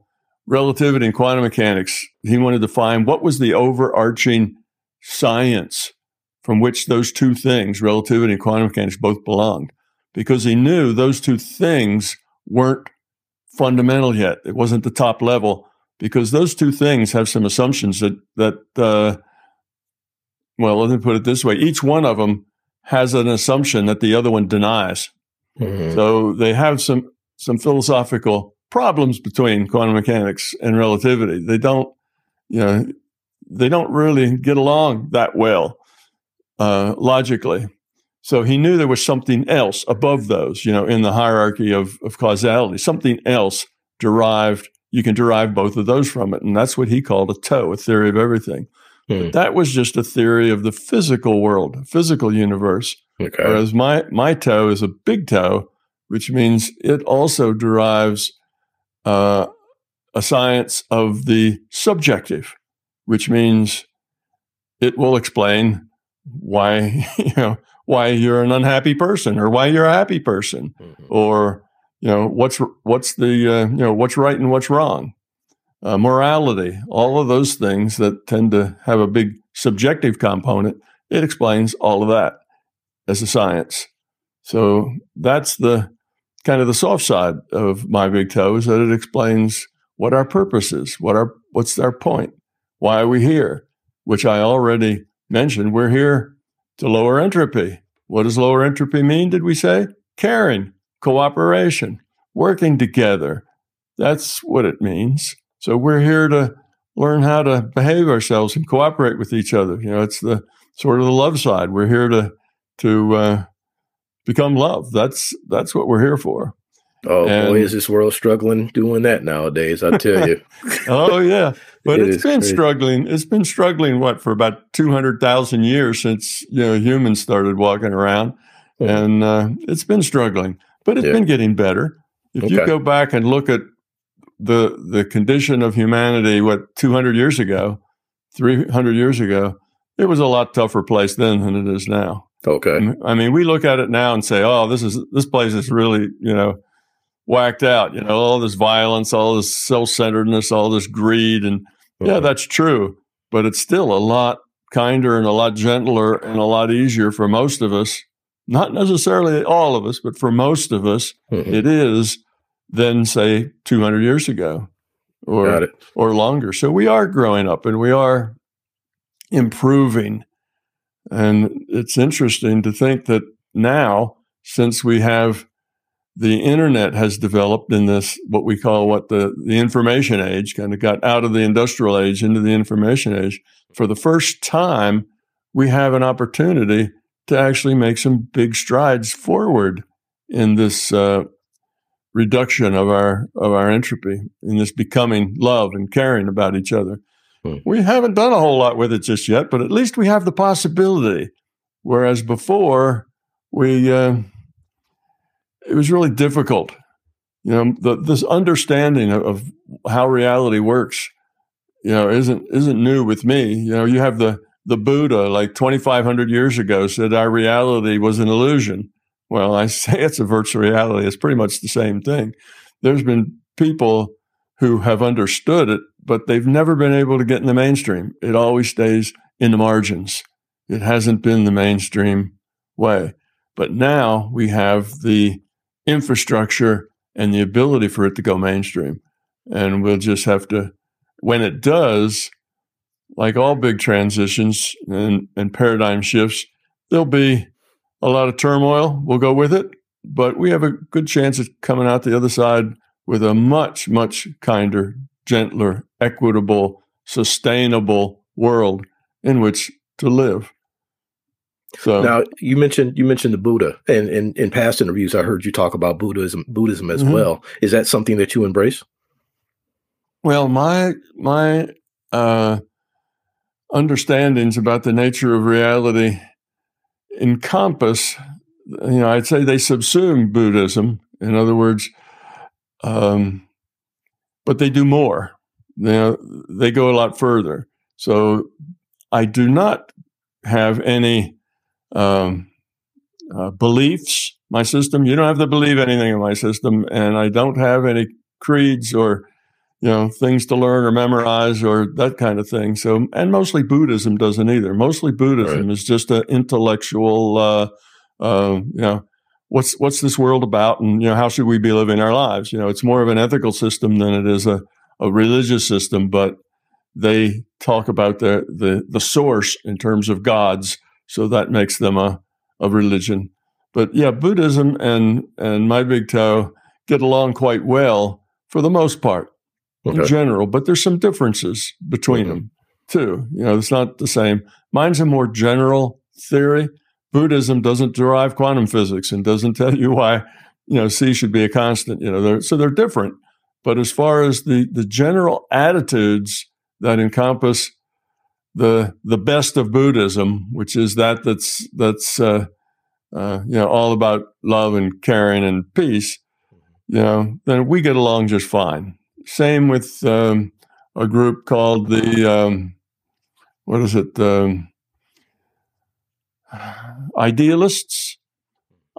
C: relativity and quantum mechanics. He wanted to find what was the overarching science from which those two things, relativity and quantum mechanics, both belonged, because he knew those two things weren't fundamental yet. It wasn't the top level because those two things have some assumptions that that uh, well, let me put it this way: each one of them has an assumption that the other one denies. Mm-hmm. So they have some some philosophical problems between quantum mechanics and relativity. They don't, you know, they don't really get along that well uh, logically. So he knew there was something else above those, you know, in the hierarchy of, of causality, something else derived. You can derive both of those from it. And that's what he called a toe, a theory of everything. Hmm. That was just a theory of the physical world, physical universe. Okay. Whereas my, my toe is a big toe, which means it also derives uh, a science of the subjective, which means it will explain why, you know, why you're an unhappy person or why you're a happy person mm-hmm. or you know what's what's the uh, you know what's right and what's wrong uh, morality all of those things that tend to have a big subjective component it explains all of that as a science so that's the kind of the soft side of my big toe is that it explains what our purpose is what our what's our point why are we here which i already mentioned we're here to lower entropy. What does lower entropy mean, did we say? Caring, cooperation, working together. That's what it means. So we're here to learn how to behave ourselves and cooperate with each other. You know, it's the sort of the love side. We're here to to uh, become love. That's that's what we're here for.
B: Oh and, boy, is this world struggling doing that nowadays? I tell you.
C: oh yeah, but it has been crazy. struggling. It's been struggling what for about two hundred thousand years since you know humans started walking around, mm-hmm. and uh, it's been struggling. But it's yeah. been getting better. If okay. you go back and look at the the condition of humanity, what 200 years ago, 300 years ago, it was a lot tougher place then than it is now.
B: Okay.
C: I mean, we look at it now and say, "Oh, this is this place is really, you know, whacked out. You know, all this violence, all this self-centeredness, all this greed, and yeah, that's true. But it's still a lot kinder and a lot gentler and a lot easier for most of us. Not necessarily all of us, but for most of us, mm-hmm. it is than say 200 years ago or or longer. So we are growing up and we are improving. And it's interesting to think that now, since we have the internet has developed in this what we call what the, the information age kind of got out of the industrial age into the information age. For the first time we have an opportunity to actually make some big strides forward in this uh, reduction of our of our entropy in this becoming love and caring about each other. Hmm. we haven't done a whole lot with it just yet but at least we have the possibility. Whereas before we uh, it was really difficult. You know, the, this understanding of, of how reality works, you know, isn't isn't new with me. You know, you have the the Buddha, like 2,500 years ago, said our reality was an illusion. Well, I say it's a virtual reality. It's pretty much the same thing. There's been people who have understood it, but they've never been able to get in the mainstream. It always stays in the margins. It hasn't been the mainstream way. But now we have the infrastructure and the ability for it to go mainstream. And we'll just have to, when it does, like all big transitions and, and paradigm shifts, there'll be a lot of turmoil. We'll go with it, but we have a good chance of coming out the other side with a much, much kinder, gentler, equitable, sustainable world in which to live.
B: So now you mentioned you mentioned the Buddha, and in, in past interviews, I heard you talk about Buddhism Buddhism as mm-hmm. well. Is that something that you embrace?
C: Well, my my uh, understandings about the nature of reality encompass, you know, I'd say they subsume Buddhism. In other words, um, but they do more. You know, they go a lot further. So I do not have any um, uh, beliefs, my system. You don't have to believe anything in my system, and I don't have any creeds or you know things to learn or memorize or that kind of thing. So, and mostly Buddhism doesn't either. Mostly Buddhism right. is just an intellectual, uh, uh, you know. What's what's this world about, and you know how should we be living our lives? You know, it's more of an ethical system than it is a, a religious system. But they talk about the the the source in terms of gods, so that makes them a, a religion. But yeah, Buddhism and, and my big toe get along quite well for the most part okay. in general, but there's some differences between mm-hmm. them too. You know, it's not the same. Mine's a more general theory. Buddhism doesn't derive quantum physics and doesn't tell you why, you know, C should be a constant. You know, they're, so they're different. But as far as the the general attitudes that encompass the the best of Buddhism, which is that that's that's uh, uh, you know all about love and caring and peace, you know, then we get along just fine. Same with um, a group called the um, what is it? Um, idealists.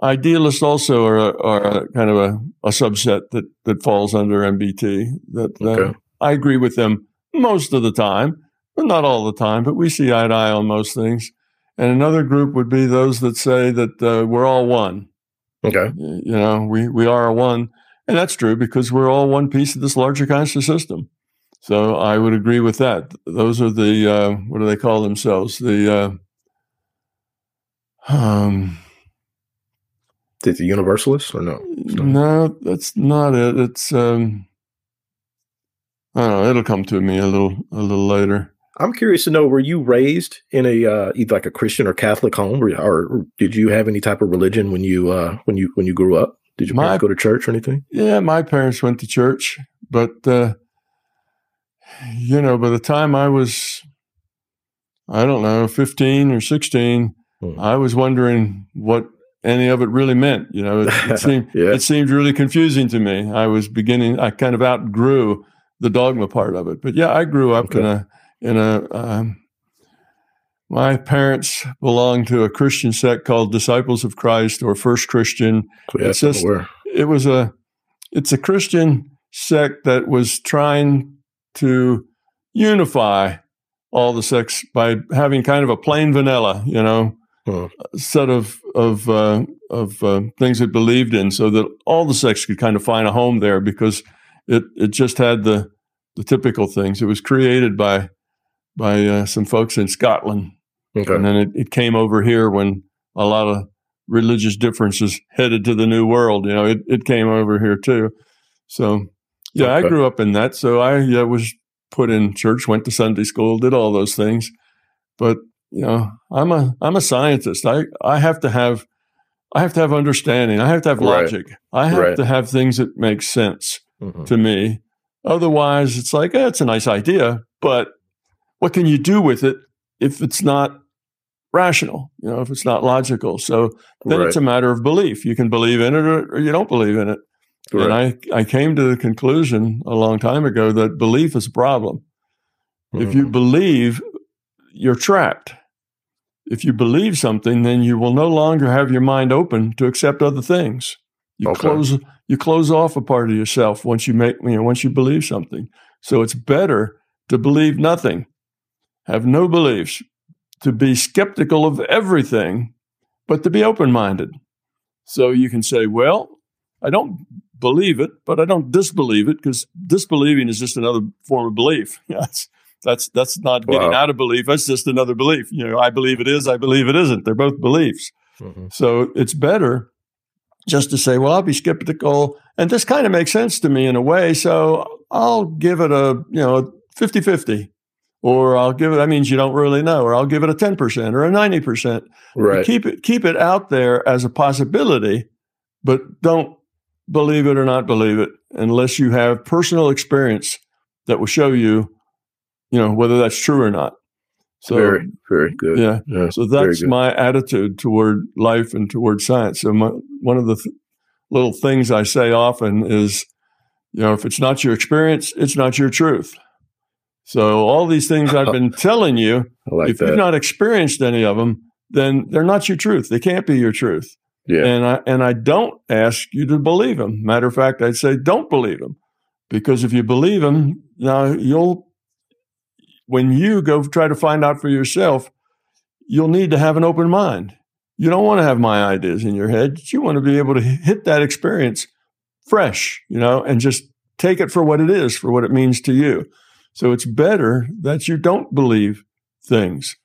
C: Idealists also are, a, are a kind of a, a, subset that, that falls under MBT. That okay. uh, I agree with them most of the time but not all the time, but we see eye to eye on most things. And another group would be those that say that uh, we're all one.
B: Okay.
C: You know, we, we are one. And that's true because we're all one piece of this larger conscious system. So I would agree with that. Those are the, uh, what do they call themselves? The, uh, um,
B: the universalists or no?
C: No, that's not it. It's, um, I don't know. It'll come to me a little, a little later.
B: I'm curious to know: Were you raised in a uh, either like a Christian or Catholic home, or, or did you have any type of religion when you uh, when you when you grew up? Did your parents go to church or anything?
C: Yeah, my parents went to church, but uh, you know, by the time I was, I don't know, 15 or 16, hmm. I was wondering what any of it really meant. You know, it, it seemed yeah. it seemed really confusing to me. I was beginning. I kind of outgrew the dogma part of it. But yeah, I grew up okay. in a in a. Um, my parents belonged to a Christian sect called Disciples of Christ or First Christian.
B: it's just,
C: it was a it's a Christian sect that was trying to unify all the sects by having kind of a plain vanilla, you know, huh. set of of uh, of uh, things it believed in, so that all the sects could kind of find a home there because it it just had the the typical things. It was created by by uh, some folks in Scotland, okay. and then it, it came over here when a lot of religious differences headed to the New World. You know, it it came over here too. So yeah, okay. I grew up in that. So I yeah, was put in church, went to Sunday school, did all those things. But you know, I'm a I'm a scientist. I I have to have I have to have understanding. I have to have logic. Right. I have right. to have things that make sense mm-hmm. to me. Otherwise, it's like eh, it's a nice idea, but what can you do with it if it's not rational? You know, if it's not logical. So then right. it's a matter of belief. You can believe in it or, or you don't believe in it. Right. And I, I came to the conclusion a long time ago that belief is a problem. Mm-hmm. If you mm-hmm. believe, you're trapped. If you believe something, then you will no longer have your mind open to accept other things. You okay. close you close off a part of yourself once you make you know once you believe something. So it's better to believe nothing, have no beliefs, to be skeptical of everything, but to be open minded. So you can say, well, I don't believe it, but I don't disbelieve it because disbelieving is just another form of belief. that's that's that's not getting wow. out of belief. That's just another belief. You know, I believe it is. I believe it isn't. They're both beliefs. Mm-hmm. So it's better just to say, well, I'll be skeptical, and this kind of makes sense to me in a way. So I'll give it a you know 50-50. Or I'll give it. That means you don't really know. Or I'll give it a ten percent or a ninety percent.
B: Right.
C: Keep it keep it out there as a possibility, but don't believe it or not believe it unless you have personal experience that will show you, you know, whether that's true or not.
B: So very, very good.
C: Yeah. yeah so that's my attitude toward life and toward science. So my, one of the th- little things I say often is, you know, if it's not your experience, it's not your truth. So all these things I've been telling you, like if that. you've not experienced any of them, then they're not your truth. They can't be your truth.
B: Yeah.
C: And I and I don't ask you to believe them. Matter of fact, I'd say don't believe them, Because if you believe them, now you'll when you go try to find out for yourself, you'll need to have an open mind. You don't want to have my ideas in your head. You want to be able to hit that experience fresh, you know, and just take it for what it is, for what it means to you. So it's better that you don't believe things.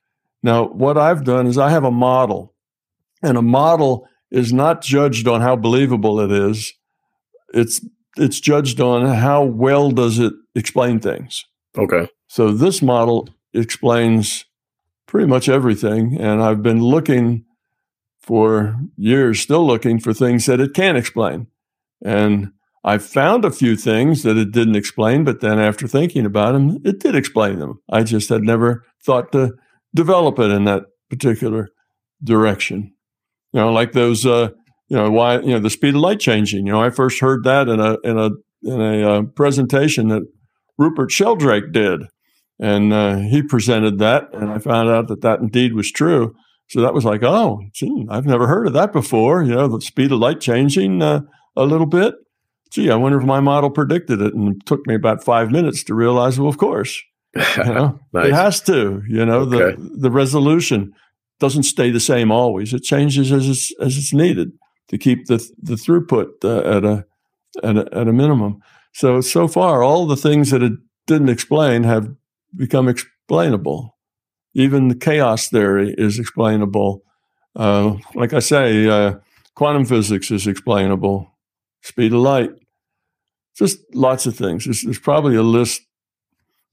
C: Now, what I've done is I have a model, and a model is not judged on how believable it is. It's it's judged on how well does it explain things.
B: Okay.
C: So this model explains pretty much everything, and I've been looking for years, still looking for things that it can explain. And I found a few things that it didn't explain, but then after thinking about them, it did explain them. I just had never thought to develop it in that particular direction. You know, like those, uh, you know, why, you know, the speed of light changing. You know, I first heard that in a in a in a uh, presentation that Rupert Sheldrake did, and uh, he presented that, and I found out that that indeed was true. So that was like, oh, gee, I've never heard of that before. You know, the speed of light changing uh, a little bit. Gee, I wonder if my model predicted it. And it took me about five minutes to realize, well, of course, you know, nice. it has to. You know, okay. the the resolution doesn't stay the same always. It changes as it's, as it's needed to keep the the throughput uh, at a at a at a minimum. So so far, all the things that it didn't explain have become explainable. Even the chaos theory is explainable. Uh, like I say, uh, quantum physics is explainable. Speed of light, just lots of things. There's, there's probably a list.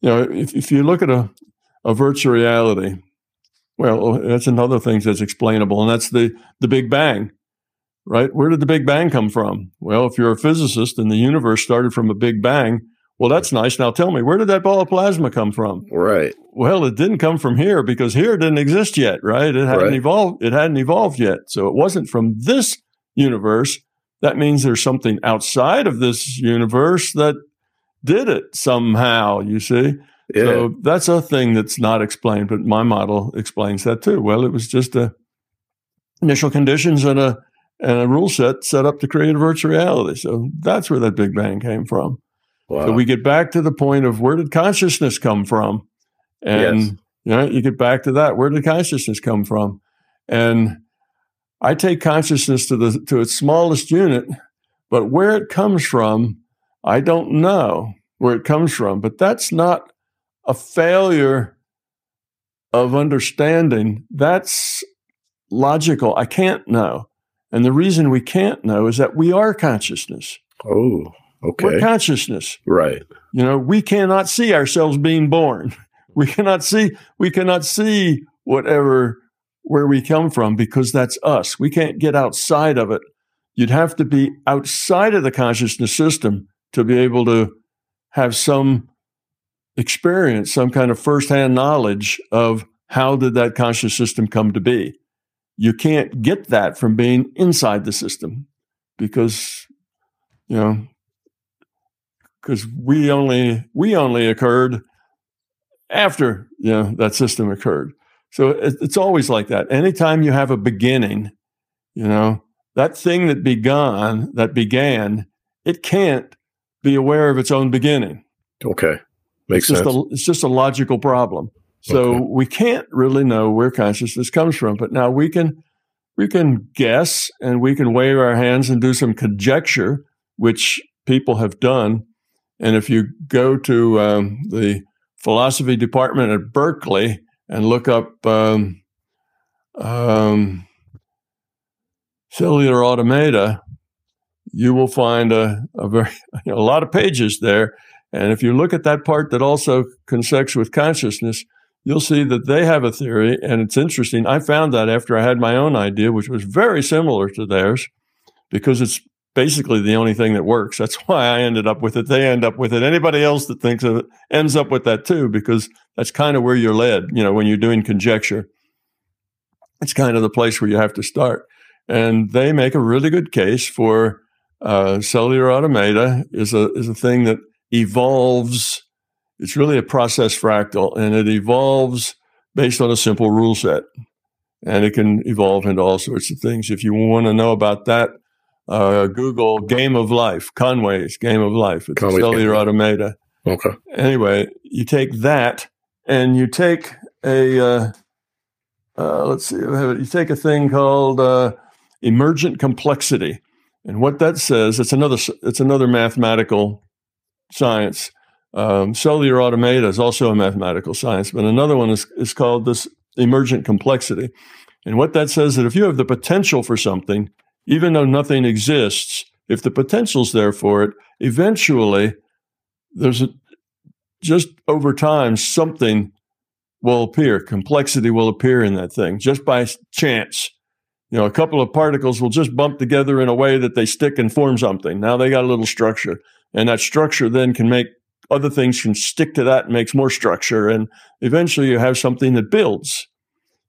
C: You know, if, if you look at a, a virtual reality, well, oh, that's another thing that's explainable, and that's the the Big Bang, right? Where did the Big Bang come from? Well, if you're a physicist and the universe started from a Big Bang, Well, that's nice. Now tell me, where did that ball of plasma come from?
B: Right.
C: Well, it didn't come from here because here didn't exist yet, right? It hadn't
B: Right.
C: evolved. It hadn't evolved yet. So it wasn't from this universe. That means there's something outside of this universe that did it somehow, you see?
B: Yeah.
C: So that's a thing that's not explained, but my model explains that too. Well, it was just a initial conditions and a and a rule set set up to create a virtual reality. So that's where that Big Bang came from.
B: wow.
C: So we get back to the point of where did consciousness come from? And
B: Yes.
C: you know, you get back to that. Where did consciousness come from? And I take consciousness to the to its smallest unit, but where it comes from, I don't know where it comes from. But that's not a failure of understanding. That's logical. I can't know. And the reason we can't know is that we are consciousness.
B: oh, okay.
C: We're consciousness.
B: right.
C: You know, we cannot see ourselves being born. We cannot see we cannot see whatever where we come from because that's us. We can't get outside of it. You'd have to be outside of the consciousness system to be able to have some experience, some kind of firsthand knowledge of how did that conscious system come to be. You can't get that from being inside the system because you know because we only we only occurred after you know that system occurred. So it's always like that. Anytime you have a beginning, you know that thing that began that began, it can't be aware of its own beginning.
B: Okay. Makes
C: it's just
B: sense.
C: A, it's just a logical problem. So
B: Okay.
C: we can't really know where consciousness comes from, but now we can we can guess and we can wave our hands and do some conjecture, which people have done. And if you go to um, the philosophy department at Berkeley and look up um, um, cellular automata, you will find a, a very a lot of pages there. And if you look at that part that also consects with consciousness, you'll see that they have a theory. And it's interesting. I found that after I had my own idea, which was very similar to theirs, because it's basically the only thing that works. That's why I ended up with it. They end up with it. Anybody else that thinks of it ends up with that too, because that's kind of where you're led, you know, when you're doing conjecture. It's kind of the place where you have to start. And they make a really good case for uh, cellular automata is a is a thing that evolves. It's really a process fractal, and it evolves based on a simple rule set, and it can evolve into all sorts of things. If you want to know about that, uh, Google "Game of Life," Conway's "Game of Life." It's
B: Conway's
C: a cellular automata.
B: Okay.
C: Anyway, you take that, and you take a uh, uh, let's see, I have it. you take a thing called uh, emergent complexity. And what that says, it's another it's another mathematical science. Um, cellular automata is also a mathematical science, but another one is, is called this emergent complexity. And what that says is that if you have the potential for something, even though nothing exists, if the potential's there for it, eventually there's a, just over time something will appear. Complexity will appear in that thing just by chance you know, a couple of particles will just bump together in a way that they stick and form something. Now they got a little structure, and that structure then can make other things can stick to that and makes more structure, and eventually you have something that builds.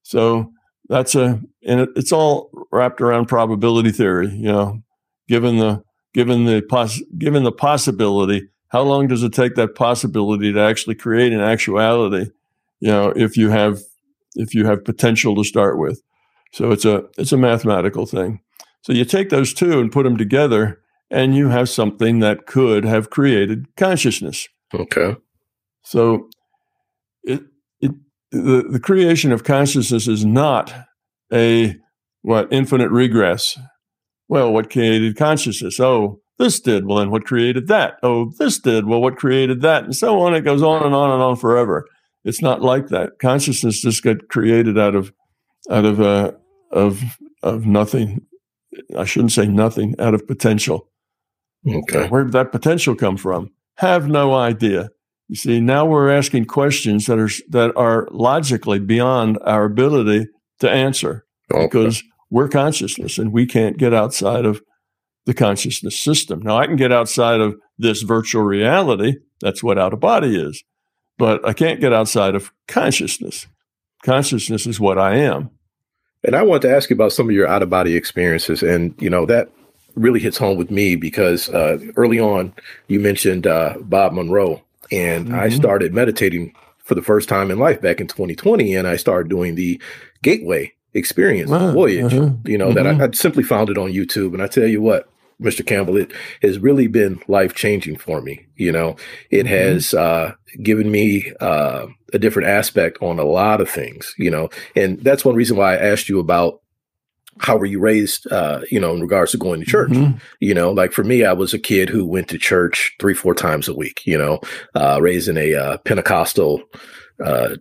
C: So that's a, and it, it's all wrapped around probability theory. You know, given the given the poss given the possibility, how long does it take that possibility to actually create an actuality? You know, if you have if you have potential to start with. So it's a it's a mathematical thing. So you take those two and put them together, and you have something that could have created consciousness.
B: Okay.
C: So it it the, the creation of consciousness is not a what infinite regress. Well, what created consciousness? Oh, this did. Well, then what created that? Oh, this did. Well, what created that? And so on. It goes on and on and on forever. It's not like that. Consciousness just got created out of out of uh, of of nothing. I shouldn't say nothing. Out of potential.
B: Okay.
C: Where did that potential come from? Have no idea. You see, now we're asking questions that are that are logically beyond our ability to answer
B: Okay.
C: because we're consciousness and we can't get outside of the consciousness system. Now, I can get outside of this virtual reality That's what out of body is. But I can't get outside of consciousness. Consciousness is what I am.
B: And I want to ask you about some of your out of body experiences. And, you know, that really hits home with me because uh, early on you mentioned uh, Bob Monroe. And mm-hmm. I started meditating for the first time in life back in 2020. And I started doing the Gateway experience wow. voyage, uh-huh. you know, mm-hmm. that I, I simply found it on YouTube. And I tell you what, Mr. Campbell, it has really been life changing for me. You know, it mm-hmm. has uh, given me uh, a different aspect on a lot of things. You know, and that's one reason why I asked you about how were you raised uh, you know in regards to going to church mm-hmm. you know like for me i was a kid who went to church three four times a week you know uh, raised in a uh, pentecostal uh,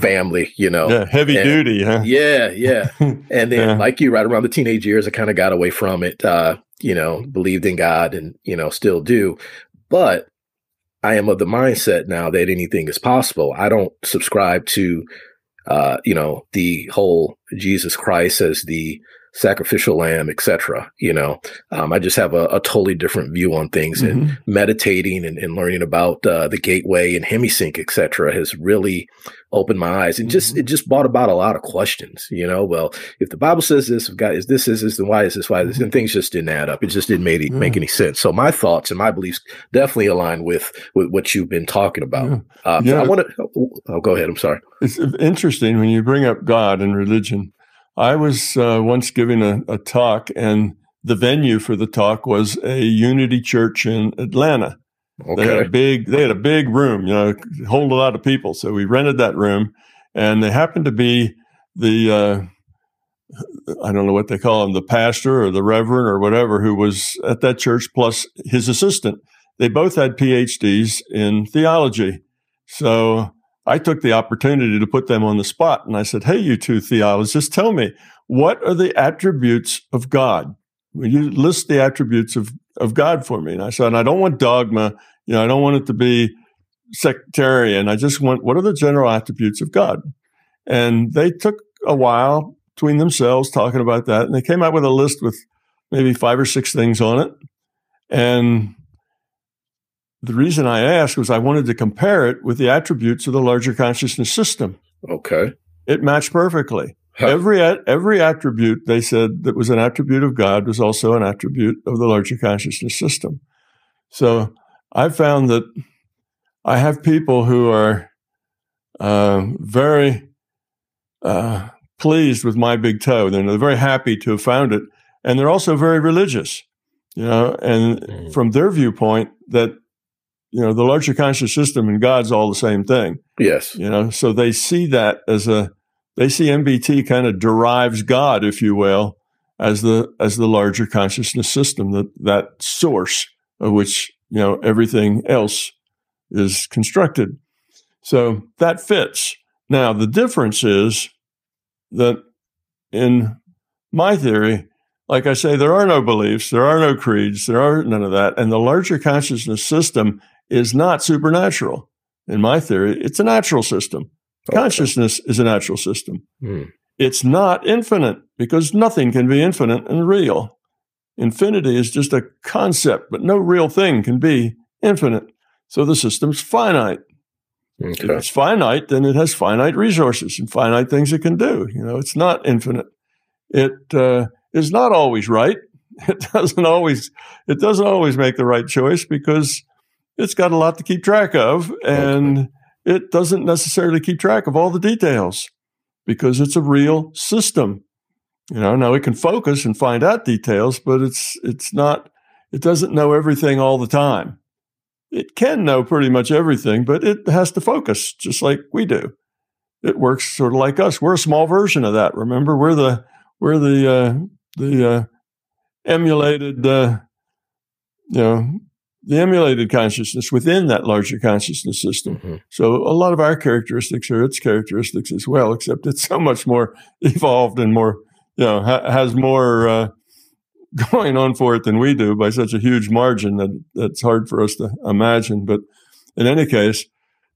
B: family, you know.
C: Yeah, heavy and, duty, huh?
B: Yeah, yeah. And then, yeah. like you, right around the teenage years, I kind of got away from it. Uh, you know, believed in God and, you know, still do. But I am of the mindset now that anything is possible. I don't subscribe to, uh, you know, the whole Jesus Christ as the sacrificial lamb, etc. You know, um, I just have a, a, totally different view on things, mm-hmm. and meditating and, and learning about uh, the gateway and HemiSync, etc., has really opened my eyes and just mm-hmm. it just brought about a lot of questions. You know, well, if the Bible says this, if God is this is this, then why is this? Why is this? And things just didn't add up. It just didn't make, yeah. make any sense. So my thoughts and my beliefs definitely align with with what you've been talking about. Yeah. Uh, yeah. So I want to. Oh, oh, go ahead. I'm sorry.
C: It's interesting when you bring up God and religion I was uh, once giving a, a, talk, and the venue for the talk was a Unity Church in Atlanta. Okay. They had a big, they had a big room, you know, hold a lot of people. So we rented that room, and they happened to be the, uh, I don't know what they call him, the pastor or the reverend or whatever, who was at that church, plus his assistant. They both had PhDs in theology. So I took the opportunity to put them on the spot and I said, Hey, you two theologists, tell me, what are the attributes of God? Will you list the attributes of, of God for me? And I said, I don't want dogma. You know, I don't want it to be sectarian. I just want, what are the general attributes of God? And they took a while between themselves talking about that. And they came out with a list with maybe five or six things on it. And the reason I asked was I wanted to compare it with the attributes of the larger consciousness system.
B: Okay.
C: It matched perfectly. Huh. Every every attribute they said that was an attribute of God was also an attribute of the larger consciousness system. So I found that I have people who are uh, very uh, pleased with my big toe. They're, they're very happy to have found it, and they're also very religious. You know, and mm. from their viewpoint, that you know the larger conscious system and god's all the same thing.
B: Yes.
C: You know so they see that as a they see mbt kind of derives god if you will as the as the larger consciousness system that that source of which you know everything else is constructed. So that fits. Now the difference is that in my theory like I say, there are no beliefs, there are no creeds, there are none of that. And the larger consciousness system is not supernatural. In my theory, it's a natural system. Okay. Consciousness is a natural system. Hmm. It's not infinite because nothing can be infinite and real. Infinity is just a concept, but no real thing can be infinite. So the system's finite. Okay. If it's finite, then it has finite resources and finite things it can do. You know, it's not infinite. It uh, is not always right. It doesn't always. It doesn't always make the right choice because it's got a lot to keep track of, and okay. it doesn't necessarily keep track of all the details because it's a real system. You know, now it can focus and find out details, but it's it's not. It doesn't know everything all the time. It can know pretty much everything, but it has to focus just like we do. It works sort of like us. We're a small version of that. Remember, we're the we're the uh, the uh, emulated, uh, you know, the emulated consciousness within that larger consciousness system. Mm-hmm. So a lot of our characteristics are its characteristics as well, except it's so much more evolved and more, you know, ha- has more uh, going on for it than we do by such a huge margin that that's hard for us to imagine. But in any case,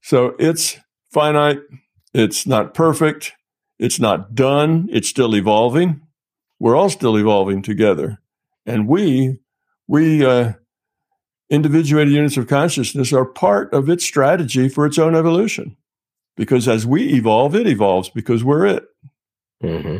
C: so it's finite. It's not perfect. It's not done. It's still evolving. We're all still evolving together, and we we uh, individuated units of consciousness are part of its strategy for its own evolution. Because as we evolve, it evolves because we're it. Mm-hmm.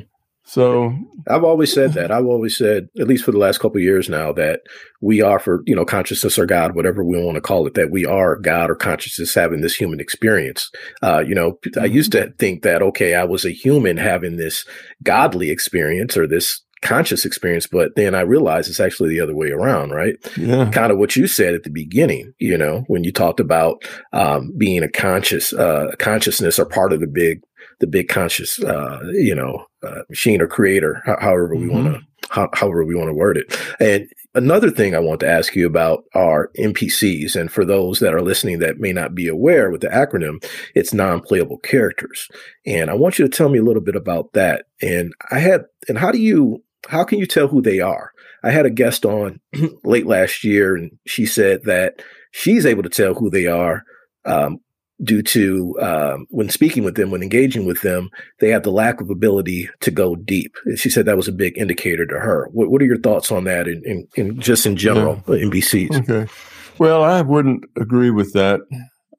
C: So
B: I've always said that. I've always said, at least for the last couple years now, that we are for, you know, consciousness or God, whatever we want to call it, that we are God or consciousness having this human experience. Uh, you know, I used to think that, okay, I was a human having this godly experience or this conscious experience, but then I realized it's actually the other way around, right? Yeah. Kind of what you said at the beginning, you know, when you talked about um, being a conscious uh, consciousness or part of the big the big conscious, uh, you know, uh, machine or creator, however we mm-hmm. want to, how, however we want to word it. And another thing I want to ask you about are NPCs. And for those that are listening that may not be aware with the acronym, it's non-playable characters. And I want you to tell me a little bit about that. And I had, and how do you, how can you tell who they are? I had a guest on late last year, and she said that she's able to tell who they are um, due to um, when speaking with them, when engaging with them, they have the lack of ability to go deep. She said that was a big indicator to her. What, what are your thoughts on that, in, in, in just in general, yeah. NPCs?
C: Okay. Well, I wouldn't agree with that.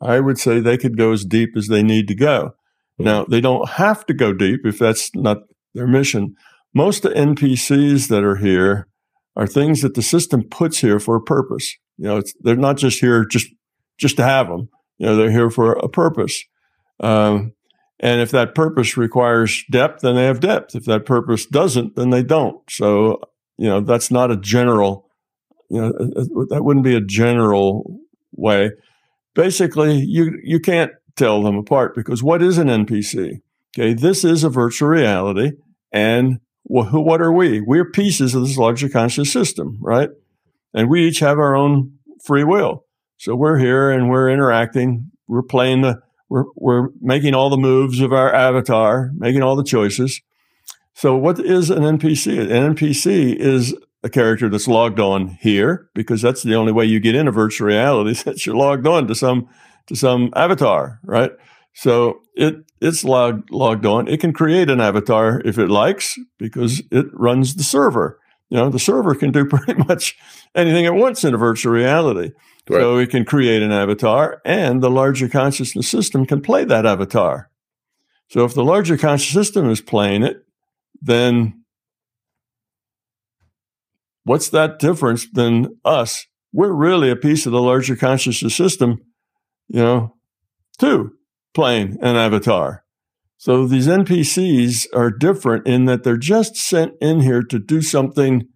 C: I would say they could go as deep as they need to go. Mm-hmm. Now, they don't have to go deep if that's not their mission. Most of the NPCs that are here are things that the system puts here for a purpose. You know, they're not just here just just to have them. You know, they're here for a purpose. Um, and if that purpose requires depth, then they have depth. If that purpose doesn't, then they don't. So, you know, that's not a general, you know, uh, uh, that wouldn't be a general way. Basically, you, you can't tell them apart because what is an NPC? Okay, this is a virtual reality. And wh- what are we? We're pieces of this larger conscious system, right? And we each have our own free will. So we're here and we're interacting. We're playing the, we're, we're making all the moves of our avatar, making all the choices. So what is an NPC? An NPC is a character that's logged on here because that's the only way you get into virtual reality is that you're logged on to some, to some avatar, right? So it, it's logged, logged on. It can create an avatar if it likes because it runs the server. You know, the server can do pretty much anything it wants in a virtual reality. Right. So it can create an avatar, and the larger consciousness system can play that avatar. So if the larger conscious system is playing it, then what's that difference than us? We're really a piece of the larger consciousness system, you know, too, playing an avatar. So these NPCs are different in that they're just sent in here to do something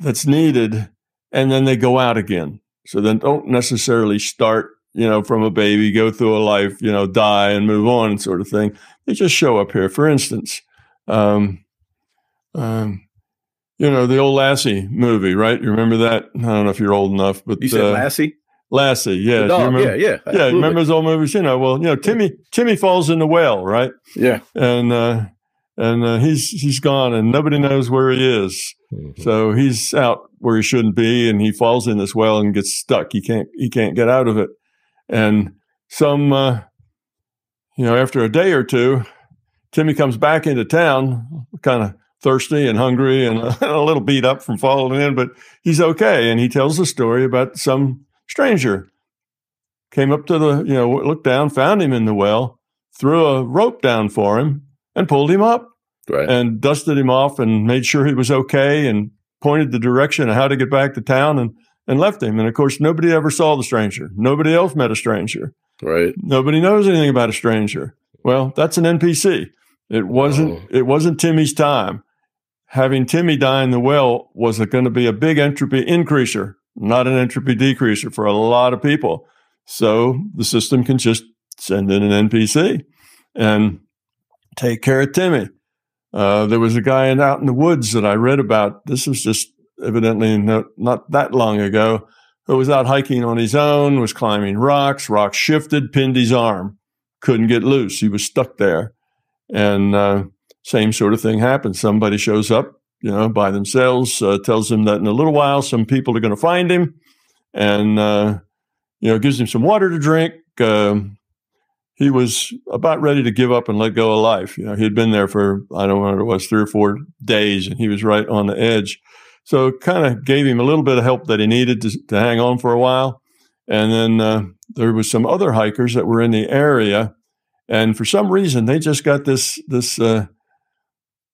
C: that's needed and then they go out again. So then don't necessarily start, you know, from a baby, go through a life, you know, die and move on sort of thing. They just show up here. For instance, um, um, you know, the old Lassie movie, right? You remember that? I don't know if you're old enough, but
B: you said uh, Lassie.
C: Lassie, yeah,
B: yeah, yeah,
C: yeah. Remember those old movies? You know, well, you know, Timmy Timmy falls in the well, right?
B: Yeah,
C: and uh, and uh, he's he's gone, and nobody knows where he is. Mm-hmm. So he's out where he shouldn't be, and he falls in this well and gets stuck. He can't he can't get out of it. And some, uh, you know, after a day or two, Timmy comes back into town, kind of thirsty and hungry and a little beat up from falling in, but he's okay. And he tells a story about some stranger came up to the, you know, looked down, found him in the well, threw a rope down for him, and pulled him up right. and dusted him off and made sure he was okay and pointed the direction of how to get back to town and, and left him. And of course, nobody ever saw the stranger. Nobody else met a stranger.
B: Right.
C: Nobody knows anything about a stranger. Well, that's an NPC. It wasn't. Oh. It wasn't Timmy's time. Having Timmy die in the well was going to be a big entropy increaser, not an entropy decreaser for a lot of people. So the system can just send in an NPC and take care of Timmy. Uh, there was a guy in, out in the woods that I read about. This was just evidently no, not that long ago. Who was out hiking on his own, was climbing rocks. Rocks shifted, pinned his arm, couldn't get loose. He was stuck there, and uh, same sort of thing happened. Somebody shows up, you know, by themselves, uh, tells him that in a little while some people are going to find him, and uh, you know, gives him some water to drink. Um, he was about ready to give up and let go of life. You know, he had been there for I don't know what it was, three or four days, and he was right on the edge. So kind of gave him a little bit of help that he needed to, to hang on for a while. And then uh, there was some other hikers that were in the area, and for some reason they just got this this uh,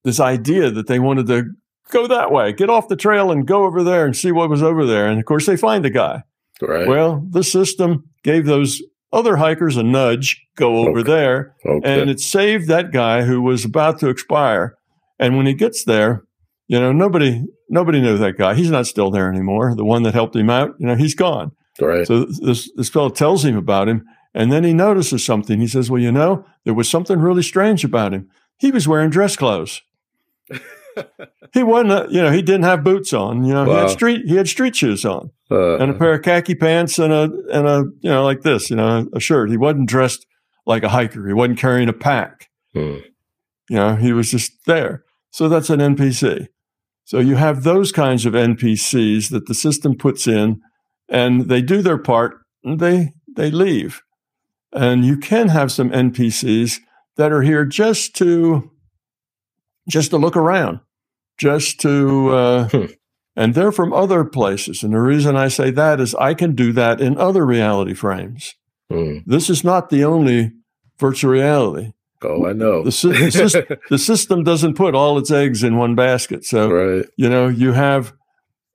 C: this idea that they wanted to go that way, get off the trail and go over there and see what was over there. And of course, they find the guy.
B: Right.
C: Well, the system gave those other hikers a nudge, go over
B: Okay.
C: there,
B: Okay.
C: and it saved that guy who was about to expire. And when he gets there, you know, nobody nobody knew that guy. He's not still there anymore. The one that helped him out, you know, he's gone.
B: right.
C: So this this fellow tells him about him, and then he notices something. He says, "Well, you know, there was something really strange about him. He was wearing dress clothes. He wasn't, you know, he didn't have boots on. You know, he had street he had street shoes on
B: Uh,
C: and a pair of khaki pants and a and a you know like this, you know, a shirt. He wasn't dressed like a hiker. He wasn't carrying a pack.
B: hmm.
C: You know, he was just there. So that's an NPC. So you have those kinds of NPCs that the system puts in and they do their part and they they leave. And you can have some NPCs that are here just to just to look around, just to uh,
B: Hmm.
C: and they're from other places. And the reason I say that is I can do that in other reality frames.
B: Hmm.
C: This is not the only virtual reality.
B: Oh, I know.
C: The, sy- the, sys- the system doesn't put all its eggs in one basket. So
B: right.
C: you know you have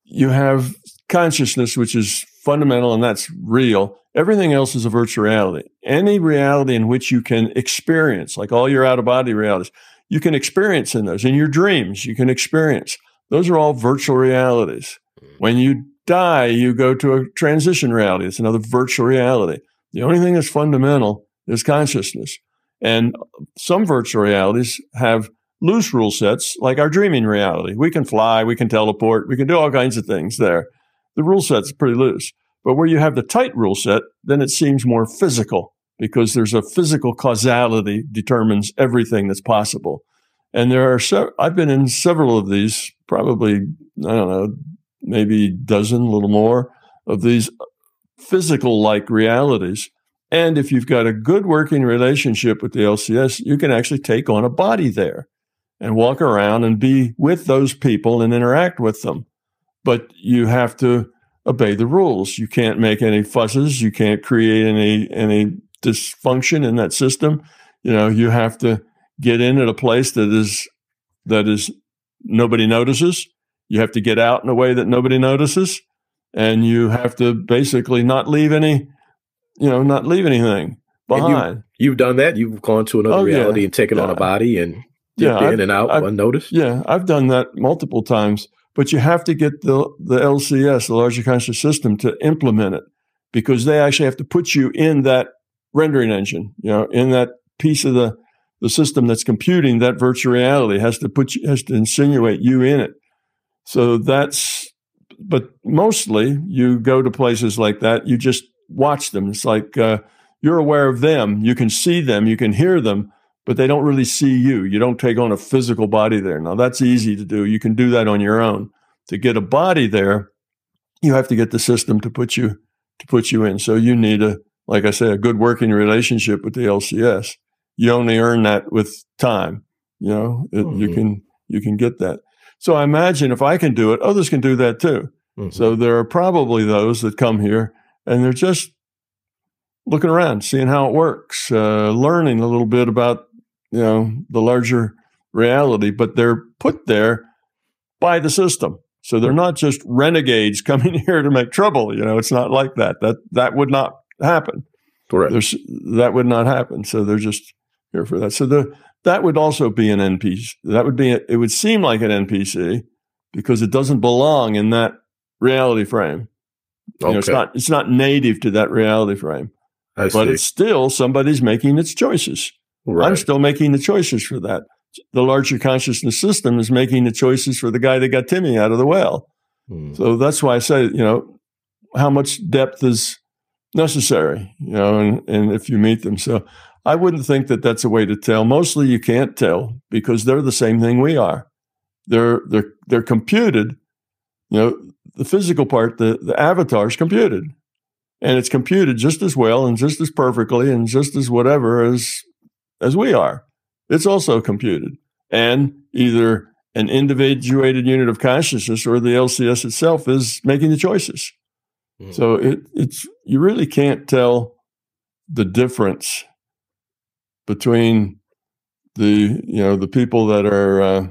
C: you have consciousness, which is fundamental and that's real. Everything else is a virtual reality. Any reality in which you can experience, like all your out of body realities, you can experience in those. In your dreams, you can experience. Those are all virtual realities. Mm. When you die, you go to a transition reality. It's another virtual reality. The only thing that's fundamental is consciousness. And some virtual realities have loose rule sets, like our dreaming reality. We can fly, we can teleport, we can do all kinds of things there. The rule set's pretty loose. But where you have the tight rule set, then it seems more physical because there's a physical causality determines everything that's possible. And there are, se- I've been in several of these, probably, I don't know, maybe dozen, a little more of these physical like realities. And if you've got a good working relationship with the LCS, you can actually take on a body there and walk around and be with those people and interact with them. But you have to obey the rules. You can't make any fusses. You can't create any any dysfunction in that system. You know, you have to get in at a place that is that is nobody notices. You have to get out in a way that nobody notices, and you have to basically not leave any, you know, not leave anything
B: And you-
C: behind.
B: You've done that. You've gone to another
C: Oh, yeah.
B: reality and taken on a body and
C: Yeah,
B: in
C: I've-
B: and out
C: I've-
B: unnoticed.
C: Yeah, I've done that multiple times, but you have to get the the LCS, the larger conscious system, to implement it because they actually have to put you in that rendering engine, you know, in that piece of the the system that's computing that virtual reality has to put you, has to insinuate you in it. So that's but mostly you go to places like that, you just watch them. It's like uh, you're aware of them, you can see them, you can hear them, but they don't really see you. You don't take on a physical body there. Now that's easy to do. You can do that on your own. To get a body there, you have to get the system to put you to put you in. So you need a like I say a good working relationship with the LCS. You only earn that with time. You know, it, you
B: Mhm.
C: can you can get that. So I imagine if I can do it, others can do that too.
B: Mhm.
C: So there are probably those that come here and they're just looking around, seeing how it works, uh, learning a little bit about you know the larger reality, but they're put there by the system. So they're not just renegades coming here to make trouble. You know, it's not like that. That that would not happen.
B: Correct.
C: There's that would not happen. So they're just here for that. So the that would also be an NPC. That would be a, it would seem like an NPC because it doesn't belong in that reality frame. You know, it's not it's not native to that reality frame,
B: I
C: but
B: see.
C: it's still somebody's making its choices.
B: Right.
C: I'm still making the choices for that. The larger consciousness system is making the choices for the guy that got Timmy out of the well.
B: Hmm.
C: So that's why I say, you know, how much depth is necessary, you know, and, and if you meet them. So I wouldn't think that that's a way to tell. Mostly you can't tell because they're the same thing we are. They're they're they're computed. You know, the physical part, the the avatar is computed, and it's computed just as well and just as perfectly and just as whatever as as we are. It's also computed and either an individuated unit of consciousness or the LCS itself is making the choices. Mm. So it, it's you really can't tell the difference between the you know the people that are uh,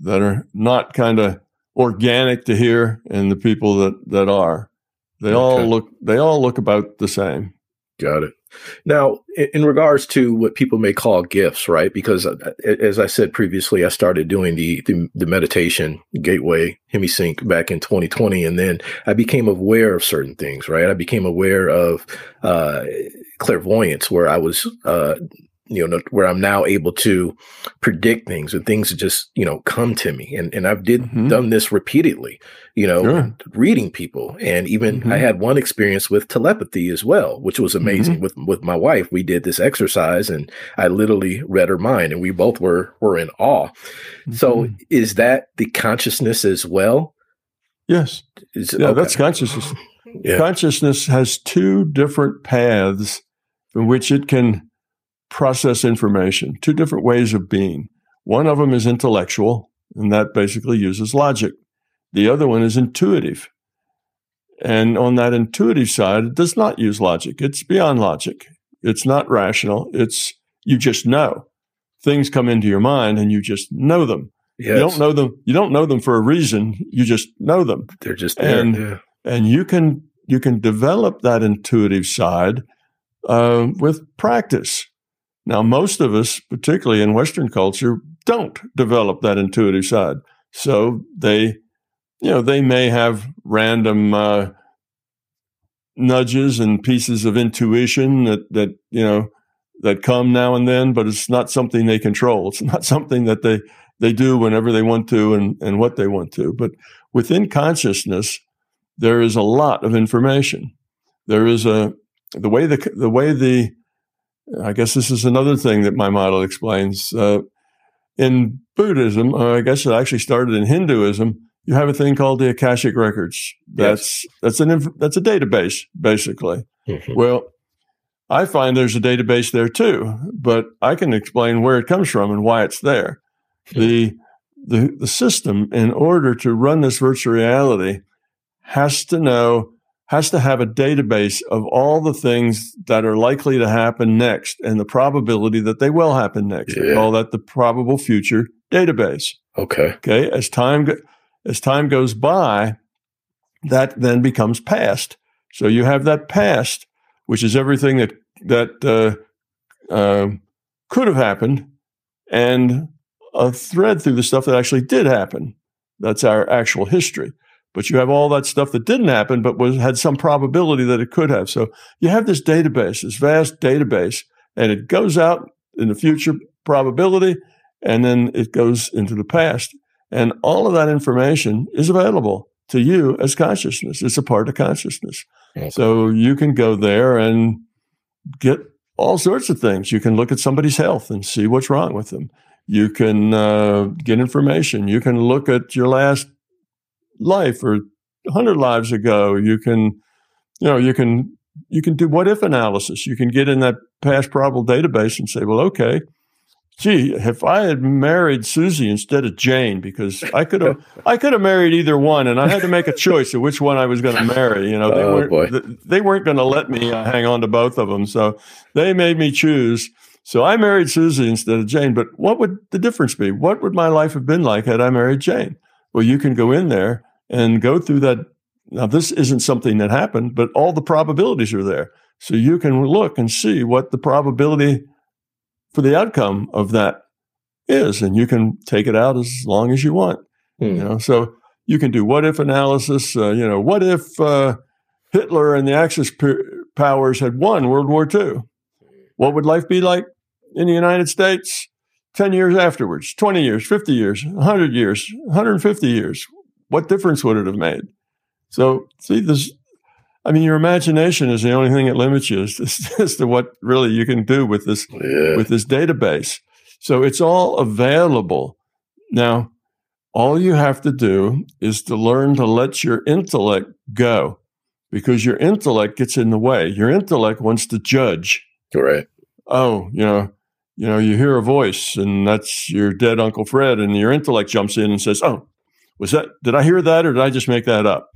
C: that are not kind of organic to here and the people that that are. They okay. all look they all look about the same.
B: Got it. Now, in regards to what people may call gifts, right? Because uh, as I said previously, I started doing the, the, the meditation gateway HemiSync back in 2020, and then I became aware of certain things, right? I became aware of uh, clairvoyance, where I was uh, you know, where I'm now able to predict things and things just, you know, come to me. And, and I've did mm-hmm. done this repeatedly, you know, sure. reading people. And even mm-hmm. I had one experience with telepathy as well, which was amazing mm-hmm. with, with my wife. We did this exercise and I literally read her mind and we both were, were in awe. So mm-hmm. is that the consciousness as well?
C: Yes. Is, yeah, okay. that's consciousness. Yeah. Consciousness has two different paths in which it can process information, two different ways of being. One of them is intellectual, and that basically uses logic. The other one is intuitive. And on that intuitive side, it does not use logic. It's beyond logic. It's not rational. It's you just know. Things come into your mind and you just know them. Yes. You don't know them. You don't know them for a reason. You just know them.
B: They're just there.
C: And,
B: yeah.
C: and you can you can develop that intuitive side uh, with practice. Now, most of us, particularly in Western culture, don't develop that intuitive side. So they, you know, they may have random uh, nudges and pieces of intuition that that you know that come now and then, but it's not something they control. It's not something that they they do whenever they want to and and what they want to. But within consciousness, there is a lot of information. There is a the way the the way the I guess this is another thing that my model explains. Uh, in Buddhism, uh, I guess it actually started in Hinduism. You have a thing called the Akashic Records. That's yes. that's an inf- that's a database basically. Mm-hmm. Well, I find there's a database there too, but I can explain where it comes from and why it's there. Mm-hmm. The the the system, in order to run this virtual reality, has to know has to have a database of all the things that are likely to happen next and the probability that they will happen next. Yeah. We call that the probable future database.
B: Okay.
C: Okay. As time go- as time goes by, that then becomes past. So you have that past, which is everything that that uh, uh, could have happened, and a thread through the stuff that actually did happen. That's our actual history but you have all that stuff that didn't happen, but was had some probability that it could have. So you have this database, this vast database, and it goes out in the future probability, and then it goes into the past. And all of that information is available to you as consciousness. It's a part of consciousness. Okay. So you can go there and get all sorts of things. You can look at somebody's health and see what's wrong with them. You can uh, get information. You can look at your last life or 100 lives ago. You can, you know, you can you can do what if analysis. You can get in that past probable database and say, well, okay, gee, if I had married Susie instead of Jane, because I could have I could have married either one, and I had to make a choice of which one I was going to marry. You know, they oh, weren't they weren't going to let me uh, hang on to both of them, so they made me choose. So I married Susie instead of Jane. But what would the difference be? What would my life have been like had I married Jane? Well, you can go in there and go through that. Now, this isn't something that happened, but all the probabilities are there. So you can look and see what the probability for the outcome of that is, and you can take it out as long as you want. Hmm. You know, so you can do what if analysis. Uh, you know, what if uh, Hitler and the Axis p- powers had won World War II? What would life be like in the United States 10 years afterwards, 20 years, 50 years, 100 years, 150 years? What difference would it have made? So, see, this, I mean, your imagination is the only thing that limits you as, as to what really you can do with this, yeah. with this database. So it's all available. Now, all you have to do is to learn to let your intellect go because your intellect gets in the way. Your intellect wants to judge.
B: Right.
C: Oh, you know, you know, you hear a voice and that's your dead Uncle Fred, and your intellect jumps in and says, Oh, was that, did I hear that or did I just make that up?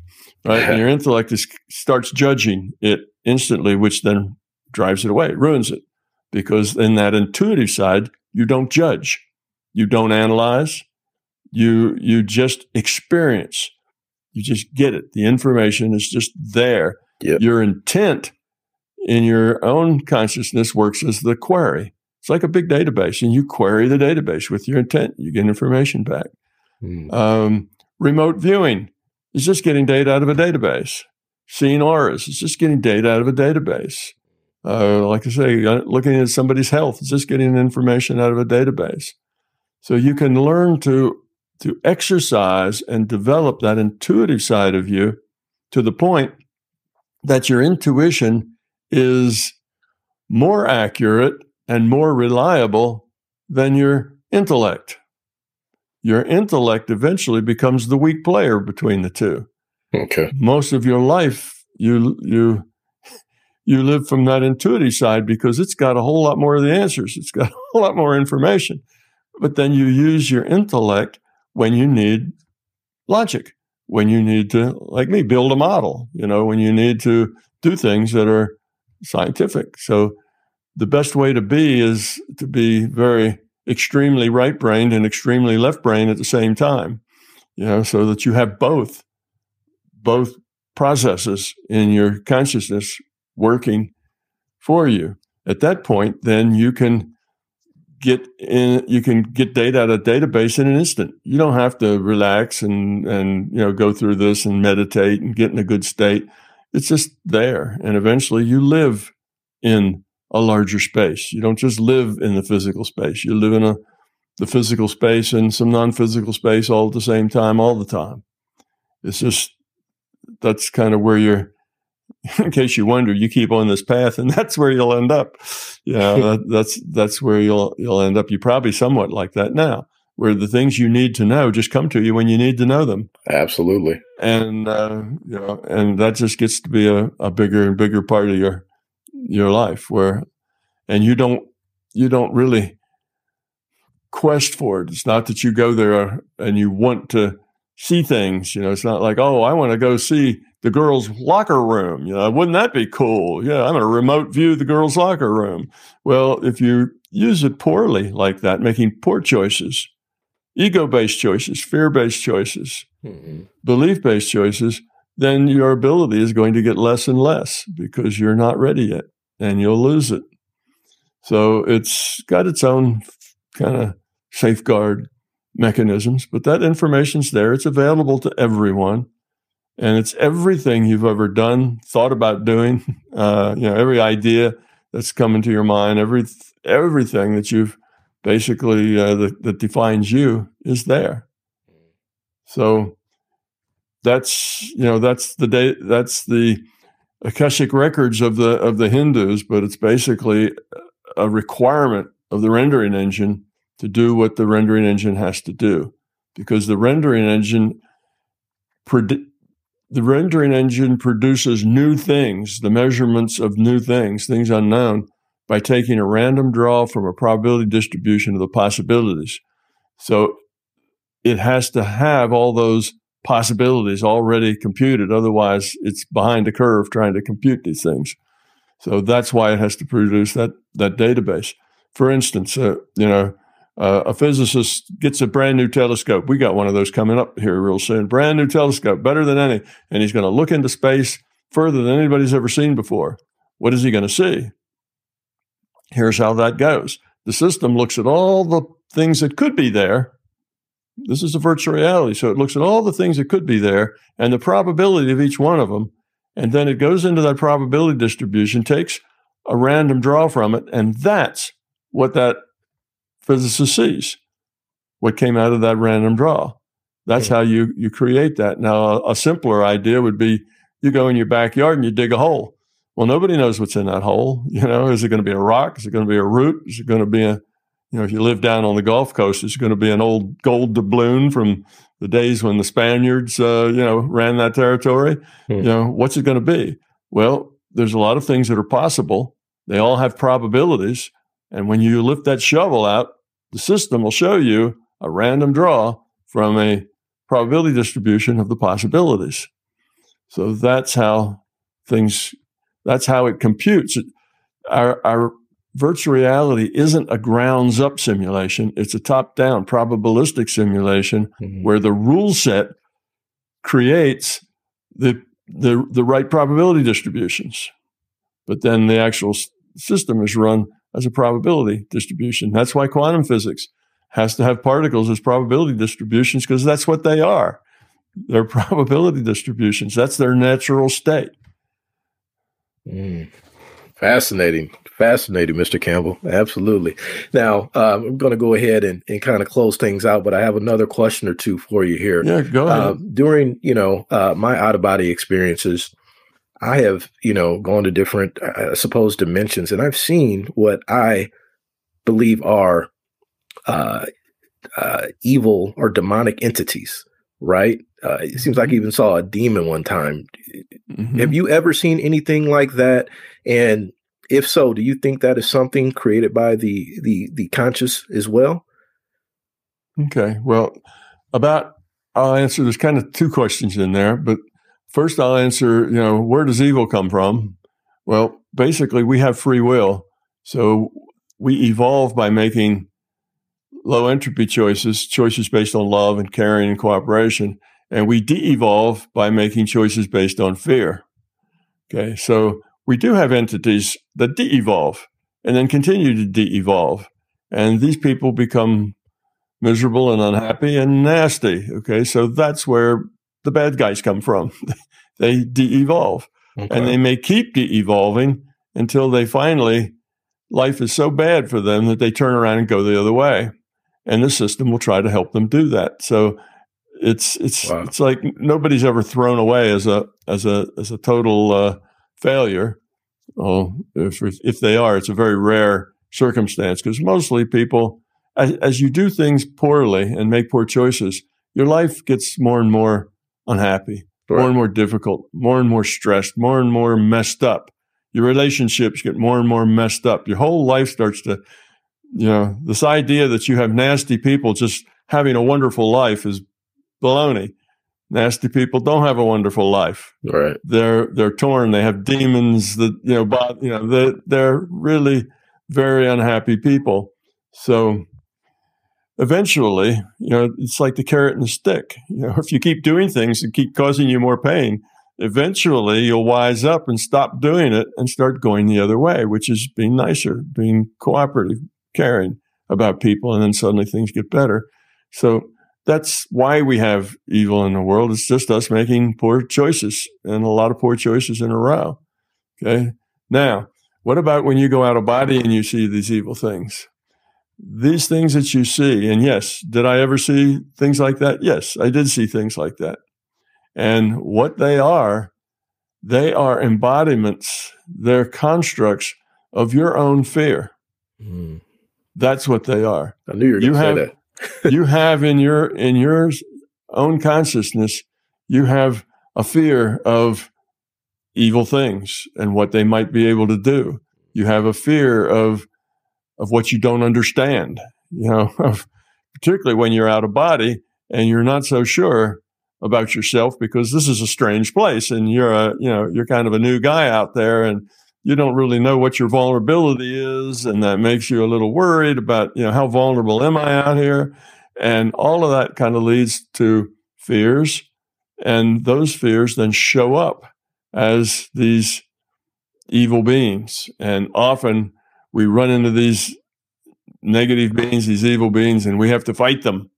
C: Right. and your intellect is, starts judging it instantly, which then drives it away, ruins it. Because in that intuitive side, you don't judge, you don't analyze, you you just experience. You just get it. The information is just there. Yep. Your intent in your own consciousness works as the query. It's like a big database, and you query the database with your intent. You get information back. Mm. Um, remote viewing is just getting data out of a database. Seeing auras is just getting data out of a database. Uh, like I say, looking at somebody's health is just getting information out of a database. So you can learn to to exercise and develop that intuitive side of you to the point that your intuition is more accurate and more reliable than your intellect. Your intellect eventually becomes the weak player between the two.
B: Okay.
C: Most of your life you you you live from that intuitive side because it's got a whole lot more of the answers. It's got a whole lot more information. But then you use your intellect when you need logic, when you need to, like me, build a model, you know, when you need to do things that are scientific. So the best way to be is to be very extremely right brained and extremely left brained at the same time, you know, so that you have both, both processes in your consciousness working for you. At that point, then you can get in you can get data out of database in an instant you don't have to relax and and you know go through this and meditate and get in a good state it's just there and eventually you live in a larger space you don't just live in the physical space you live in a the physical space and some non-physical space all at the same time all the time it's just that's kind of where you're in case you wonder, you keep on this path, and that's where you'll end up. Yeah, that, that's that's where you'll you'll end up. You probably somewhat like that now, where the things you need to know just come to you when you need to know them.
B: Absolutely,
C: and uh, you know, and that just gets to be a, a bigger and bigger part of your your life. Where, and you don't you don't really quest for it. It's not that you go there and you want to see things. You know, it's not like oh, I want to go see the girls' locker room. You know, wouldn't that be cool? Yeah, I'm going to remote view the girls' locker room. Well, if you use it poorly like that, making poor choices, ego based choices, fear based choices, mm-hmm. belief based choices, then your ability is going to get less and less because you're not ready yet and you'll lose it. So it's got its own kind of safeguard mechanisms, but that information's there. It's available to everyone and it's everything you've ever done, thought about doing. Uh, you know, every idea that's come into your mind, every everything that you've basically uh, that, that defines you is there. So that's you know that's the day that's the akashic records of the of the Hindus, but it's basically a requirement of the rendering engine to do what the rendering engine has to do, because the rendering engine predict the rendering engine produces new things, the measurements of new things, things unknown, by taking a random draw from a probability distribution of the possibilities. So it has to have all those possibilities already computed. Otherwise, it's behind the curve trying to compute these things. So that's why it has to produce that that database. For instance, uh, you know, uh, a physicist gets a brand new telescope. We got one of those coming up here real soon. Brand new telescope, better than any. And he's going to look into space further than anybody's ever seen before. What is he going to see? Here's how that goes the system looks at all the things that could be there. This is a virtual reality. So it looks at all the things that could be there and the probability of each one of them. And then it goes into that probability distribution, takes a random draw from it. And that's what that physicist sees what came out of that random draw. That's how you you create that. Now, a, a, simpler idea would be you go in your backyard and you dig a hole. Well, nobody knows what's in that hole. You know, is it going to be a rock? Is it going to be a root? Is it going to be a, you know, if you live down on the Gulf Coast, it's going to be an old gold doubloon from the days when the Spaniards, uh, you know, ran that territory. Hmm. You know, what's it going to be? Well, there's a lot of things that are possible. They all have probabilities, And when you lift that shovel out, the system will show you a random draw from a probability distribution of the possibilities. So that's how things, that's how it computes. Our, our virtual reality isn't a grounds up simulation, it's a top down probabilistic simulation mm-hmm. where the rule set creates the, the, the right probability distributions. But then the actual system is run as a probability distribution. That's why quantum physics has to have particles as probability distributions because that's what they are. They're probability distributions. That's their natural state.
B: Mm. Fascinating. Fascinating, Mr. Campbell. Absolutely. Now, um, I'm going to go ahead and, and kind of close things out, but I have another question or two for you here.
C: Yeah, go ahead. Uh,
B: during, you know, uh, my out of body experiences, I have, you know, gone to different, I suppose, dimensions, and I've seen what I believe are uh, uh, evil or demonic entities. Right? Uh, it seems like I mm-hmm. even saw a demon one time. Mm-hmm. Have you ever seen anything like that? And if so, do you think that is something created by the the the conscious as well?
C: Okay. Well, about I'll answer. There's kind of two questions in there, but First, I'll answer, you know, where does evil come from? Well, basically, we have free will. So we evolve by making low entropy choices, choices based on love and caring and cooperation. And we de evolve by making choices based on fear. Okay. So we do have entities that de evolve and then continue to de evolve. And these people become miserable and unhappy and nasty. Okay. So that's where the bad guys come from. they de-evolve, okay. and they may keep de-evolving until they finally life is so bad for them that they turn around and go the other way, and the system will try to help them do that. So it's it's wow. it's like nobody's ever thrown away as a as a as a total uh, failure. Oh, if if they are, it's a very rare circumstance because mostly people, as, as you do things poorly and make poor choices, your life gets more and more unhappy, right. more and more difficult, more and more stressed, more and more messed up. Your relationships get more and more messed up. Your whole life starts to, you know, this idea that you have nasty people just having a wonderful life is baloney. Nasty people don't have a wonderful life.
B: Right.
C: They're they're torn. They have demons that you know, but you know, they they're really very unhappy people. So eventually, you know, it's like the carrot and the stick. You know, if you keep doing things that keep causing you more pain, eventually you'll wise up and stop doing it and start going the other way, which is being nicer, being cooperative, caring about people, and then suddenly things get better. So that's why we have evil in the world. It's just us making poor choices and a lot of poor choices in a row. Okay. Now, what about when you go out of body and you see these evil things? these things that you see, and yes, did I ever see things like that? Yes, I did see things like that. And what they are, they are embodiments, they're constructs of your own fear. Mm. That's what they are.
B: I knew you were going to say
C: that. You have in your in your own consciousness, you have a fear of evil things and what they might be able to do. You have a fear of of what you don't understand, you know, particularly when you're out of body and you're not so sure about yourself because this is a strange place and you're a, you know, you're kind of a new guy out there and you don't really know what your vulnerability is. And that makes you a little worried about, you know, how vulnerable am I out here? And all of that kind of leads to fears. And those fears then show up as these evil beings. And often we run into these negative beings, these evil beings, and we have to fight them.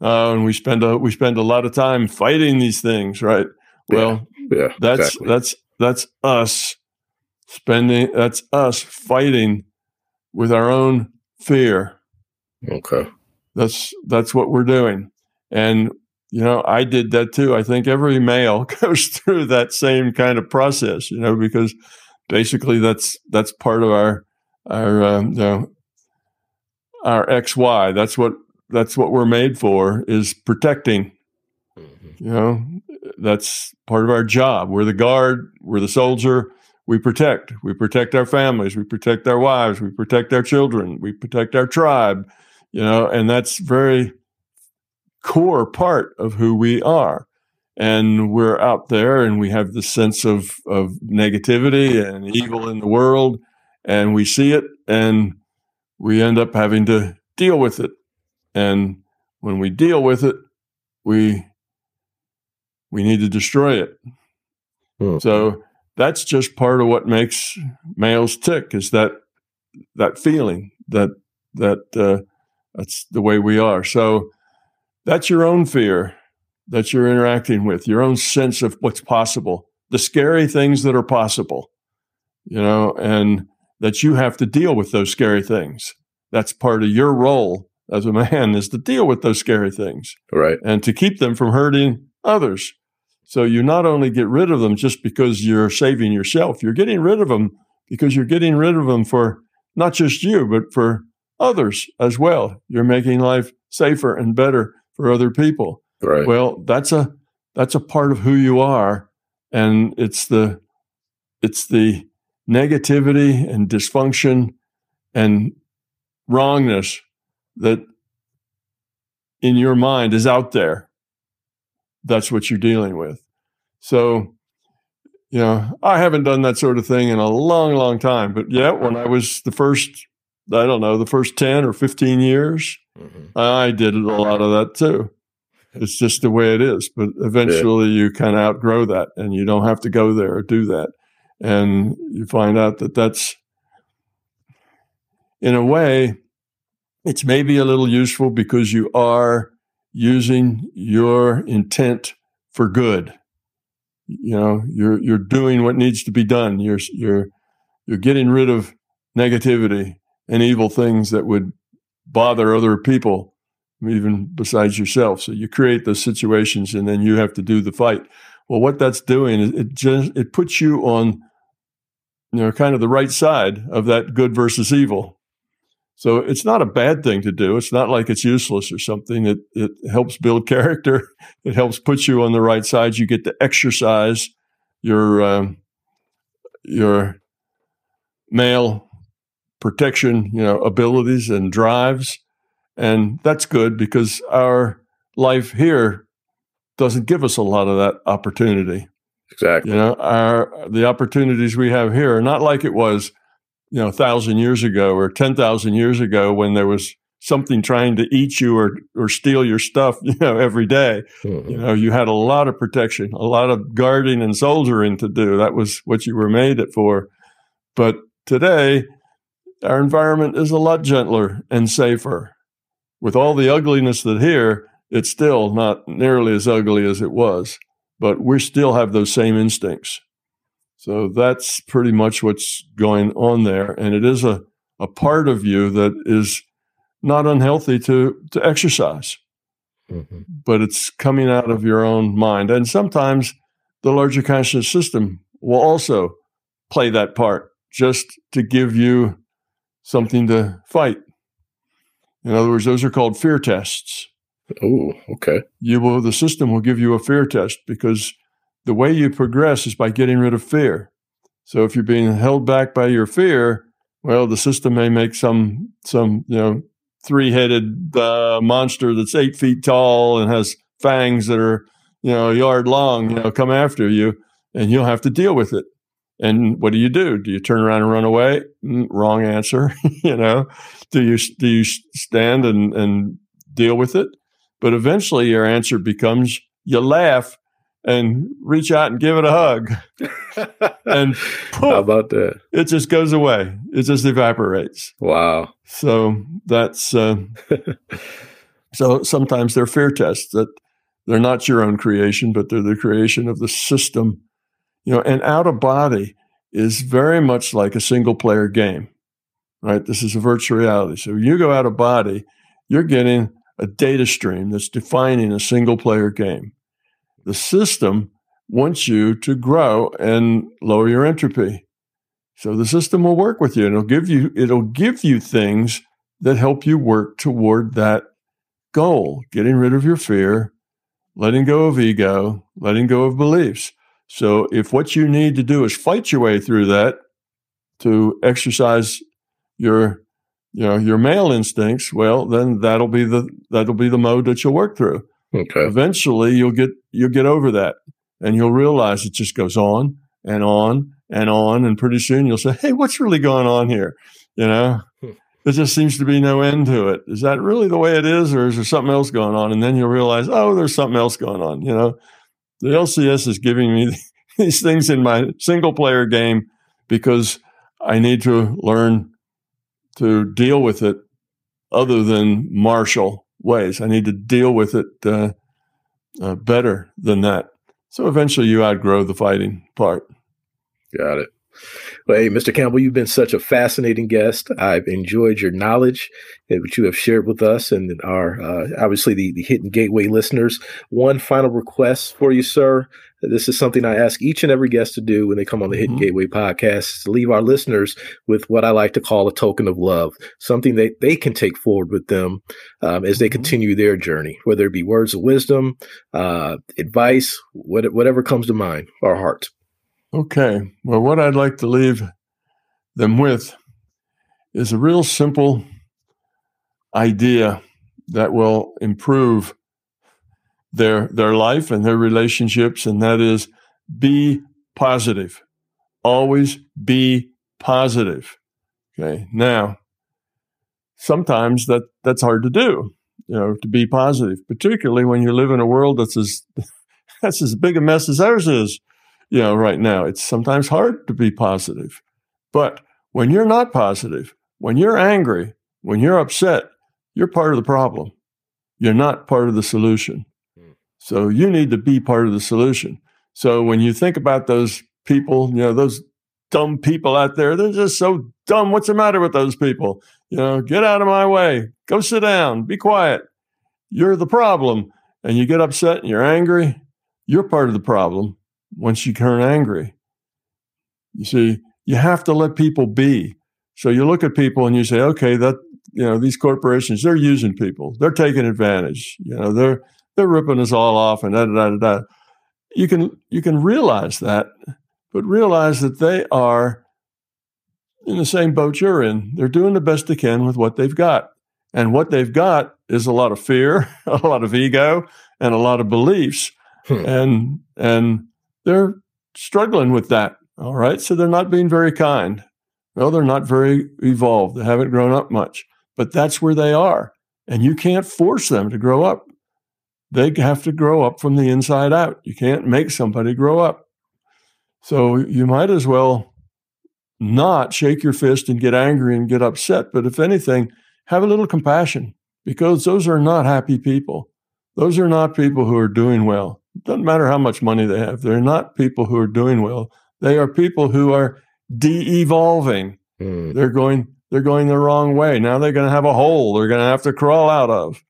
C: Uh, and we spend a we spend a lot of time fighting these things, right? Well,
B: yeah, yeah
C: that's exactly. that's that's us spending. That's us fighting with our own fear.
B: Okay,
C: that's that's what we're doing, and you know I did that too. I think every male goes through that same kind of process, you know, because basically that's that's part of our our um, you know, our XY. That's what that's what we're made for is protecting. Mm-hmm. You know, that's part of our job. We're the guard, we're the soldier, we protect. We protect our families. We protect our wives. We protect our children. We protect our tribe. You know, and that's very core part of who we are. And we're out there, and we have this sense of of negativity and evil in the world, and we see it, and we end up having to deal with it. And when we deal with it, we we need to destroy it. Hmm. So that's just part of what makes males tick is that that feeling that that uh, that's the way we are. So that's your own fear that you're interacting with, your own sense of what's possible, the scary things that are possible, you know, and that you have to deal with those scary things. That's part of your role as a man is to deal with those scary things.
B: Right.
C: And to keep them from hurting others. So you not only get rid of them just because you're saving yourself, you're getting rid of them because you're getting rid of them for not just you, but for others as well. You're making life safer and better for other people.
B: Right.
C: Well, that's a that's a part of who you are and it's the it's the negativity and dysfunction and wrongness that in your mind is out there that's what you're dealing with. So, you know, I haven't done that sort of thing in a long, long time. But yeah, when I was the first, I don't know, the first 10 or 15 years, mm-hmm. I did a lot of that too. It's just the way it is. But eventually yeah. you kind of outgrow that and you don't have to go there or do that. And you find out that that's, in a way, it's maybe a little useful because you are using your intent for good. You know, you're you're doing what needs to be done. You're you're you're getting rid of negativity and evil things that would bother other people, even besides yourself. So you create those situations, and then you have to do the fight. Well, what that's doing is it just it puts you on, you know, kind of the right side of that good versus evil. So it's not a bad thing to do. It's not like it's useless or something. It it helps build character. It helps put you on the right side. You get to exercise your um, your male protection, you know, abilities and drives, and that's good because our life here doesn't give us a lot of that opportunity.
B: Exactly.
C: You know, our the opportunities we have here are not like it was you know, a thousand years ago or 10,000 years ago when there was something trying to eat you or, or steal your stuff, you know, every day. Mm-hmm. You know, you had a lot of protection, a lot of guarding and soldiering to do. That was what you were made it for. But today, our environment is a lot gentler and safer. With all the ugliness that here, it's still not nearly as ugly as it was, but we still have those same instincts. So that's pretty much what's going on there. And it is a, a part of you that is not unhealthy to, to exercise, mm-hmm. but it's coming out of your own mind. And sometimes the larger conscious system will also play that part just to give you something to fight. In other words, those are called fear tests.
B: Oh, okay.
C: You will the system will give you a fear test because the way you progress is by getting rid of fear. So if you're being held back by your fear, well, the system may make some some you know three headed uh, monster that's eight feet tall and has fangs that are you know a yard long, you know, come after you, and you'll have to deal with it. And what do you do? Do you turn around and run away? Mm, wrong answer. you know, do you do you stand and and deal with it? But eventually, your answer becomes you laugh and reach out and give it a hug. and
B: poof, how about that?
C: It just goes away. It just evaporates.
B: Wow.
C: So that's uh, so sometimes they're fear tests that they're not your own creation, but they're the creation of the system. You know, and out of body is very much like a single player game. Right? This is a virtual reality. So you go out of body, you're getting a data stream that's defining a single player game the system wants you to grow and lower your entropy. So the system will work with you and it'll give you it'll give you things that help you work toward that goal, getting rid of your fear, letting go of ego, letting go of beliefs. So if what you need to do is fight your way through that to exercise your you know your male instincts, well then that'll be the that'll be the mode that you'll work through.
B: Okay.
C: Eventually you'll get you'll get over that and you'll realize it just goes on and on and on and pretty soon you'll say, "Hey, what's really going on here?" You know? Hmm. There just seems to be no end to it. Is that really the way it is or is there something else going on? And then you'll realize, "Oh, there's something else going on." You know? The LCS is giving me these things in my single player game because I need to learn to deal with it other than martial ways. I need to deal with it uh, uh, better than that. So eventually you outgrow the fighting part.
B: Got it. Well, hey, Mr. Campbell, you've been such a fascinating guest. I've enjoyed your knowledge that you have shared with us and our uh, obviously the, the Hidden Gateway listeners. One final request for you, sir. This is something I ask each and every guest to do when they come on the Hidden mm-hmm. Gateway podcast to leave our listeners with what I like to call a token of love, something that they can take forward with them um, as they mm-hmm. continue their journey, whether it be words of wisdom, uh, advice, what, whatever comes to mind, our heart.
C: Okay. Well, what I'd like to leave them with is a real simple idea that will improve their their life and their relationships and that is be positive always be positive okay now sometimes that that's hard to do you know to be positive particularly when you live in a world that's as that's as big a mess as ours is you know right now it's sometimes hard to be positive but when you're not positive when you're angry when you're upset you're part of the problem. You're not part of the solution. So you need to be part of the solution. So when you think about those people, you know, those dumb people out there, they're just so dumb. What's the matter with those people? You know, get out of my way. Go sit down. Be quiet. You're the problem. And you get upset and you're angry. You're part of the problem once you turn angry. You see, you have to let people be. So you look at people and you say, okay, that you know these corporations they're using people they're taking advantage you know they're they're ripping us all off and da, da, da, da. you can you can realize that but realize that they are in the same boat you're in they're doing the best they can with what they've got and what they've got is a lot of fear a lot of ego and a lot of beliefs hmm. and and they're struggling with that all right so they're not being very kind well they're not very evolved they haven't grown up much but that's where they are. And you can't force them to grow up. They have to grow up from the inside out. You can't make somebody grow up. So you might as well not shake your fist and get angry and get upset. But if anything, have a little compassion because those are not happy people. Those are not people who are doing well. It doesn't matter how much money they have. They're not people who are doing well. They are people who are de evolving. Mm. They're going they're going the wrong way. Now they're going to have a hole they're going to have to crawl out of.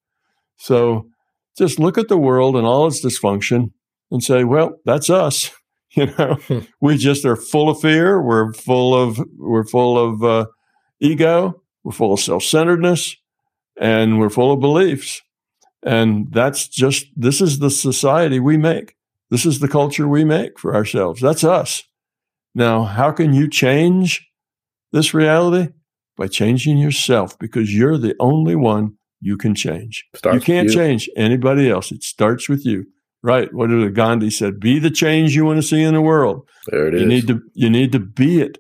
C: So just look at the world and all its dysfunction and say, well, that's us. You know, hmm. we just are full of fear. We're full of we're full of uh, ego. We're full of self centeredness, and we're full of beliefs. And that's just this is the society we make. This is the culture we make for ourselves. That's us. Now, how can you change this reality? by changing yourself because you're the only one you can change. Starts you can't you. change anybody else. It starts with you. Right. What did Gandhi said? Be the change you want to see in the world.
B: There it
C: you
B: is.
C: Need to, you need to be it.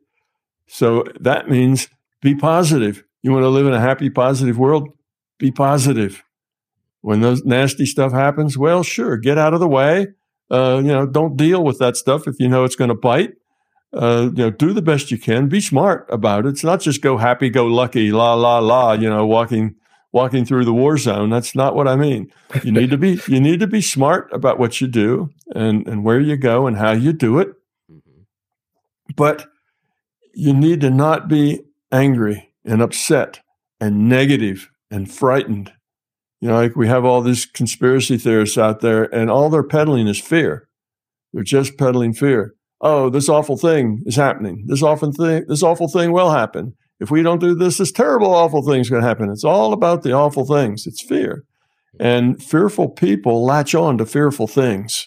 C: So that means be positive. You want to live in a happy, positive world? Be positive. When those nasty stuff happens, well, sure, get out of the way. Uh, you know, don't deal with that stuff if you know it's going to bite uh, you know, do the best you can. Be smart about it. It's not just go happy, go lucky, la la la. You know, walking walking through the war zone. That's not what I mean. You need to be you need to be smart about what you do and and where you go and how you do it. Mm-hmm. But you need to not be angry and upset and negative and frightened. You know, like we have all these conspiracy theorists out there, and all they're peddling is fear. They're just peddling fear oh, this awful thing is happening. This awful thing, this awful thing will happen. If we don't do this, this terrible, awful thing is going to happen. It's all about the awful things. It's fear. And fearful people latch on to fearful things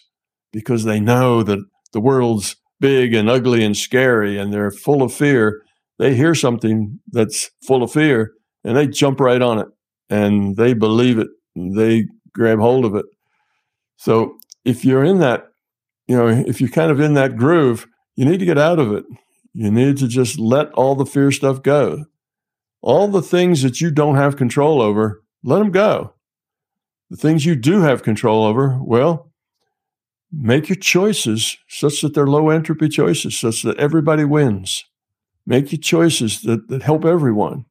C: because they know that the world's big and ugly and scary and they're full of fear, they hear something that's full of fear and they jump right on it and they believe it. They grab hold of it. So if you're in that, you know, if you're kind of in that groove, you need to get out of it. You need to just let all the fear stuff go. All the things that you don't have control over, let them go. The things you do have control over, well, make your choices such that they're low entropy choices, such that everybody wins. Make your choices that, that help everyone,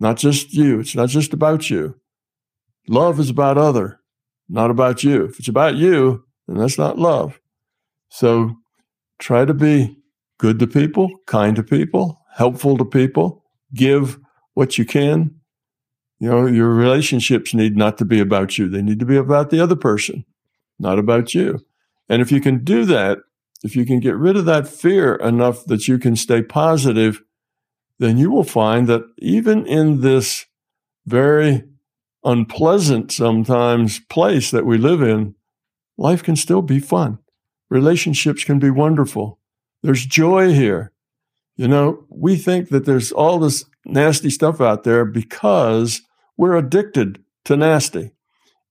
C: not just you. It's not just about you. Love is about other, not about you. If it's about you, then that's not love. So try to be good to people, kind to people, helpful to people, give what you can. You know, your relationships need not to be about you. They need to be about the other person, not about you. And if you can do that, if you can get rid of that fear enough that you can stay positive, then you will find that even in this very unpleasant sometimes place that we live in, life can still be fun. Relationships can be wonderful. There's joy here. You know, we think that there's all this nasty stuff out there because we're addicted to nasty.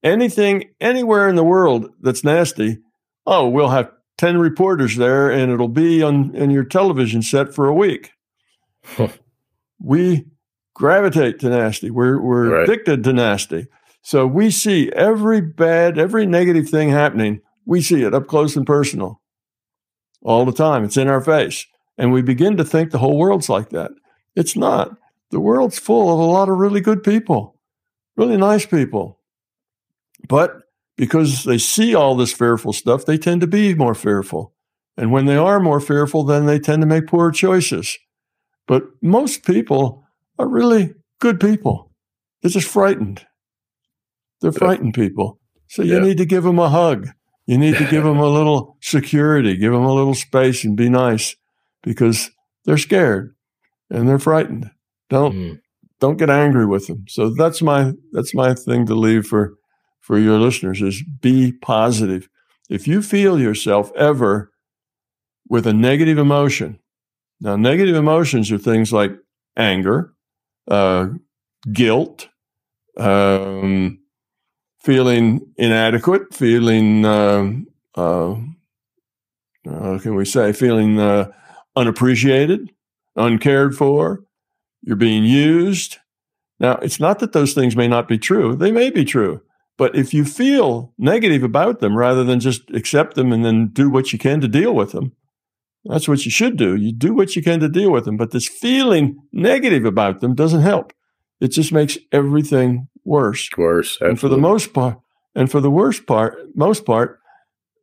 C: Anything anywhere in the world that's nasty, oh, we'll have 10 reporters there and it'll be on in your television set for a week. we gravitate to nasty. We're, we're right. addicted to nasty. So we see every bad, every negative thing happening. We see it up close and personal all the time. It's in our face. And we begin to think the whole world's like that. It's not. The world's full of a lot of really good people, really nice people. But because they see all this fearful stuff, they tend to be more fearful. And when they are more fearful, then they tend to make poor choices. But most people are really good people. They're just frightened. They're frightened people. So you yeah. need to give them a hug. You need to give them a little security, give them a little space and be nice because they're scared and they're frightened. Don't mm. don't get angry with them. So that's my that's my thing to leave for for your listeners is be positive. If you feel yourself ever with a negative emotion, now negative emotions are things like anger, uh, guilt, um, feeling inadequate, feeling uh, uh, how can we say, feeling uh, unappreciated, uncared for, you're being used. Now, it's not that those things may not be true; they may be true. But if you feel negative about them rather than just accept them and then do what you can to deal with them, that's what you should do. You do what you can to deal with them. But this feeling negative about them doesn't help. It just makes everything worse.
B: Worse.
C: Absolutely. And for the most part, and for the worst part, most part,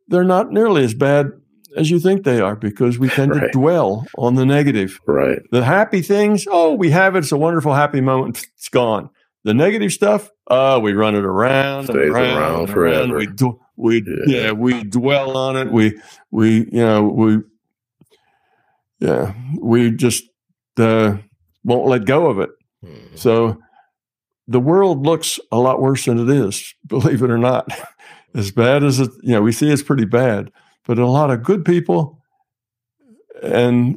C: they're not nearly as bad as you think they are because we tend right. to dwell on the negative.
B: Right.
C: The happy things, oh, we have it. It's a wonderful, happy moment. It's gone. The negative stuff, oh, we run it around
B: Stays and around, around forever. Around.
C: We do, we yeah. yeah, we dwell on it. We we you know we yeah we just uh, won't let go of it. Mm-hmm. So the world looks a lot worse than it is, believe it or not. as bad as it, you know, we see it's pretty bad, but a lot of good people, and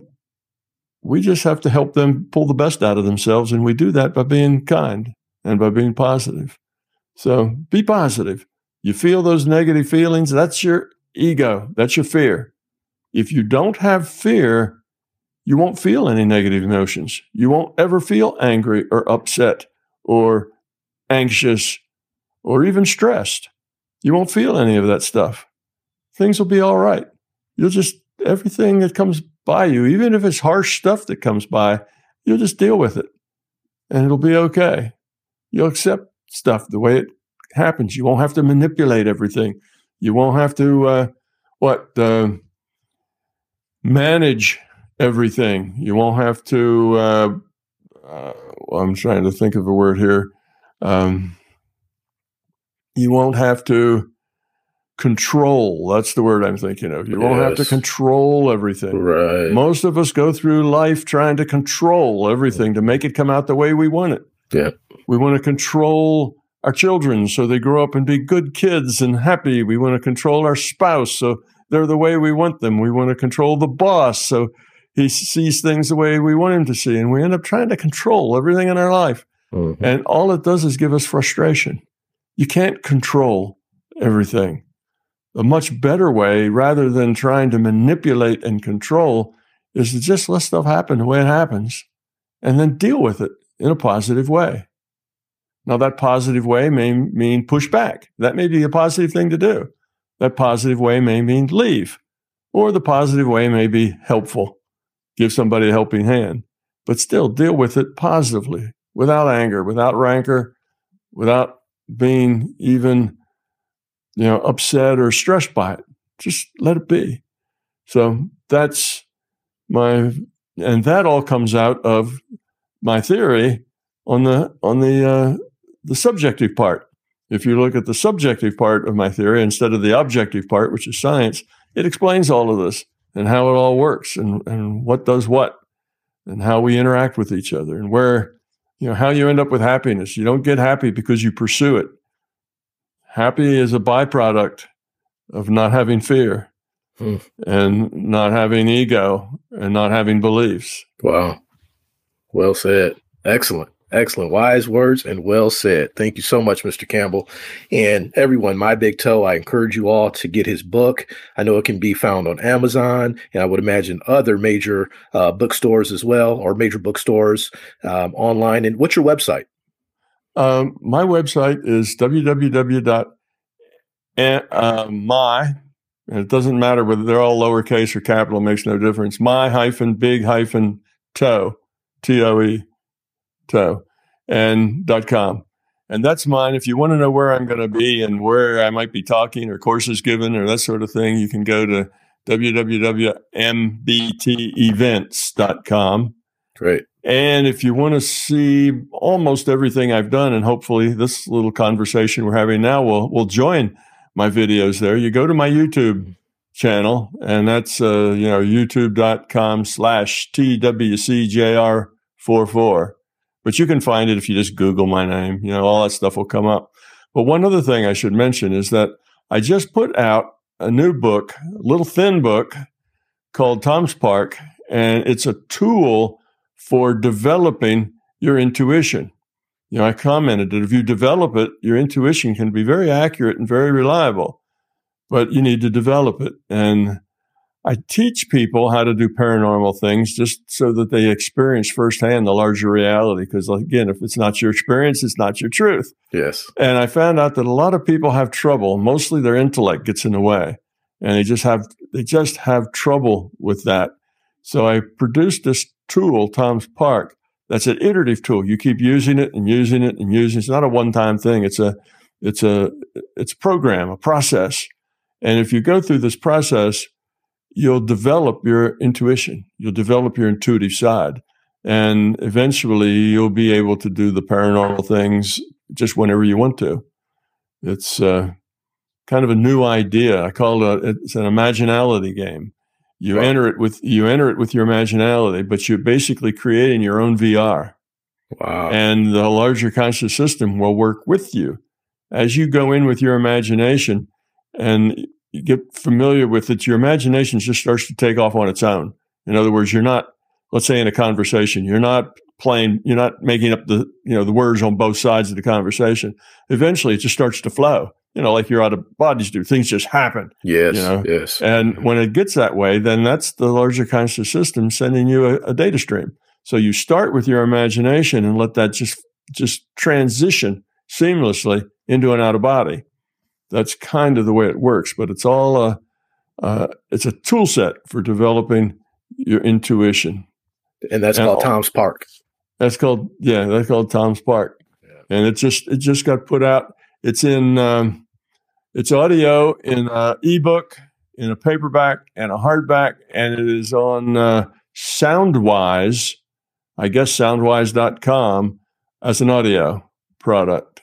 C: we just have to help them pull the best out of themselves, and we do that by being kind and by being positive. So be positive. You feel those negative feelings, that's your ego, that's your fear. If you don't have fear, you won't feel any negative emotions. You won't ever feel angry or upset or anxious or even stressed. You won't feel any of that stuff. Things will be all right. You'll just, everything that comes by you, even if it's harsh stuff that comes by, you'll just deal with it and it'll be okay. You'll accept stuff the way it happens. You won't have to manipulate everything. You won't have to, uh, what, uh, manage everything. You won't have to, uh, uh, I'm trying to think of a word here. Um, you won't have to control. That's the word I'm thinking of. You yes. won't have to control everything.
B: Right.
C: Most of us go through life trying to control everything to make it come out the way we want it.
B: Yeah.
C: We want to control our children so they grow up and be good kids and happy. We want to control our spouse so they're the way we want them. We want to control the boss. So he sees things the way we want him to see. And we end up trying to control everything in our life. Mm-hmm. And all it does is give us frustration. You can't control everything. A much better way, rather than trying to manipulate and control, is to just let stuff happen the way it happens and then deal with it in a positive way. Now, that positive way may mean push back. That may be a positive thing to do. That positive way may mean leave, or the positive way may be helpful, give somebody a helping hand, but still deal with it positively, without anger, without rancor, without being even, you know, upset or stressed by it. Just let it be. So that's my, and that all comes out of my theory on the on the uh, the subjective part. If you look at the subjective part of my theory instead of the objective part, which is science, it explains all of this and how it all works and, and what does what and how we interact with each other and where, you know, how you end up with happiness. You don't get happy because you pursue it. Happy is a byproduct of not having fear hmm. and not having ego and not having beliefs.
B: Wow. Well said. Excellent. Excellent. Wise words and well said. Thank you so much, Mr. Campbell. And everyone, My Big Toe, I encourage you all to get his book. I know it can be found on Amazon and I would imagine other major uh, bookstores as well, or major bookstores um, online. And what's your website?
C: Um, my website is www. www.my, and it doesn't matter whether they're all lowercase or capital, it makes no difference. My hyphen big hyphen toe, T O E toe and dot com. And that's mine. If you want to know where I'm going to be and where I might be talking or courses given or that sort of thing, you can go to www.mbtevents.com.
B: Great.
C: And if you want to see almost everything I've done, and hopefully this little conversation we're having now will will join my videos there, you go to my YouTube channel, and that's uh, you know youtube.com slash twcjr44. But you can find it if you just Google my name. You know, all that stuff will come up. But one other thing I should mention is that I just put out a new book, a little thin book called Tom's Park, and it's a tool for developing your intuition. You know, I commented that if you develop it, your intuition can be very accurate and very reliable, but you need to develop it. And I teach people how to do paranormal things just so that they experience firsthand the larger reality. Because again, if it's not your experience, it's not your truth.
B: Yes.
C: And I found out that a lot of people have trouble. Mostly their intellect gets in the way, and they just have they just have trouble with that. So I produced this tool, Tom's Park. That's an iterative tool. You keep using it and using it and using it. It's not a one-time thing. It's a it's a it's a program, a process. And if you go through this process, you'll develop your intuition, you'll develop your intuitive side, and eventually you'll be able to do the paranormal things just whenever you want to. It's uh, kind of a new idea. I call it a, it's an imaginality game. You wow. enter it with you enter it with your imaginality, but you're basically creating your own VR.
B: Wow.
C: And the larger conscious system will work with you as you go in with your imagination and get familiar with it, your imagination just starts to take off on its own. In other words, you're not, let's say in a conversation, you're not playing, you're not making up the, you know, the words on both sides of the conversation. Eventually it just starts to flow. You know, like your out of bodies do. Things just happen.
B: Yes.
C: You know?
B: Yes.
C: And when it gets that way, then that's the larger conscious system sending you a, a data stream. So you start with your imagination and let that just just transition seamlessly into an out of body that's kind of the way it works. But it's all a uh, it's a tool set for developing your intuition,
B: and that's and called all, Tom's Park.
C: That's called yeah, that's called Tom's Park, yeah. and it just it just got put out. It's in um, it's audio in an ebook, in a paperback, and a hardback, and it is on uh, Soundwise. I guess soundwise.com as an audio product.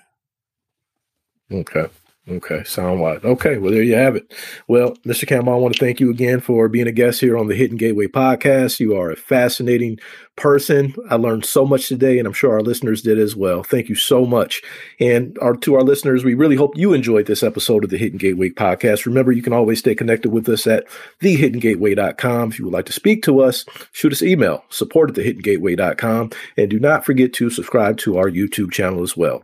B: Okay. Okay, sound wise. Okay, well, there you have it. Well, Mr. Campbell, I want to thank you again for being a guest here on the Hidden Gateway podcast. You are a fascinating person. I learned so much today, and I'm sure our listeners did as well. Thank you so much. And our, to our listeners, we really hope you enjoyed this episode of the Hidden Gateway podcast. Remember, you can always stay connected with us at thehiddengateway.com. If you would like to speak to us, shoot us email, support at thehiddengateway.com. And do not forget to subscribe to our YouTube channel as well.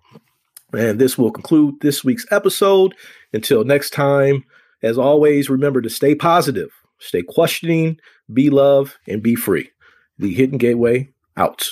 B: And this will conclude this week's episode. Until next time, as always, remember to stay positive, stay questioning, be love, and be free. The Hidden Gateway out.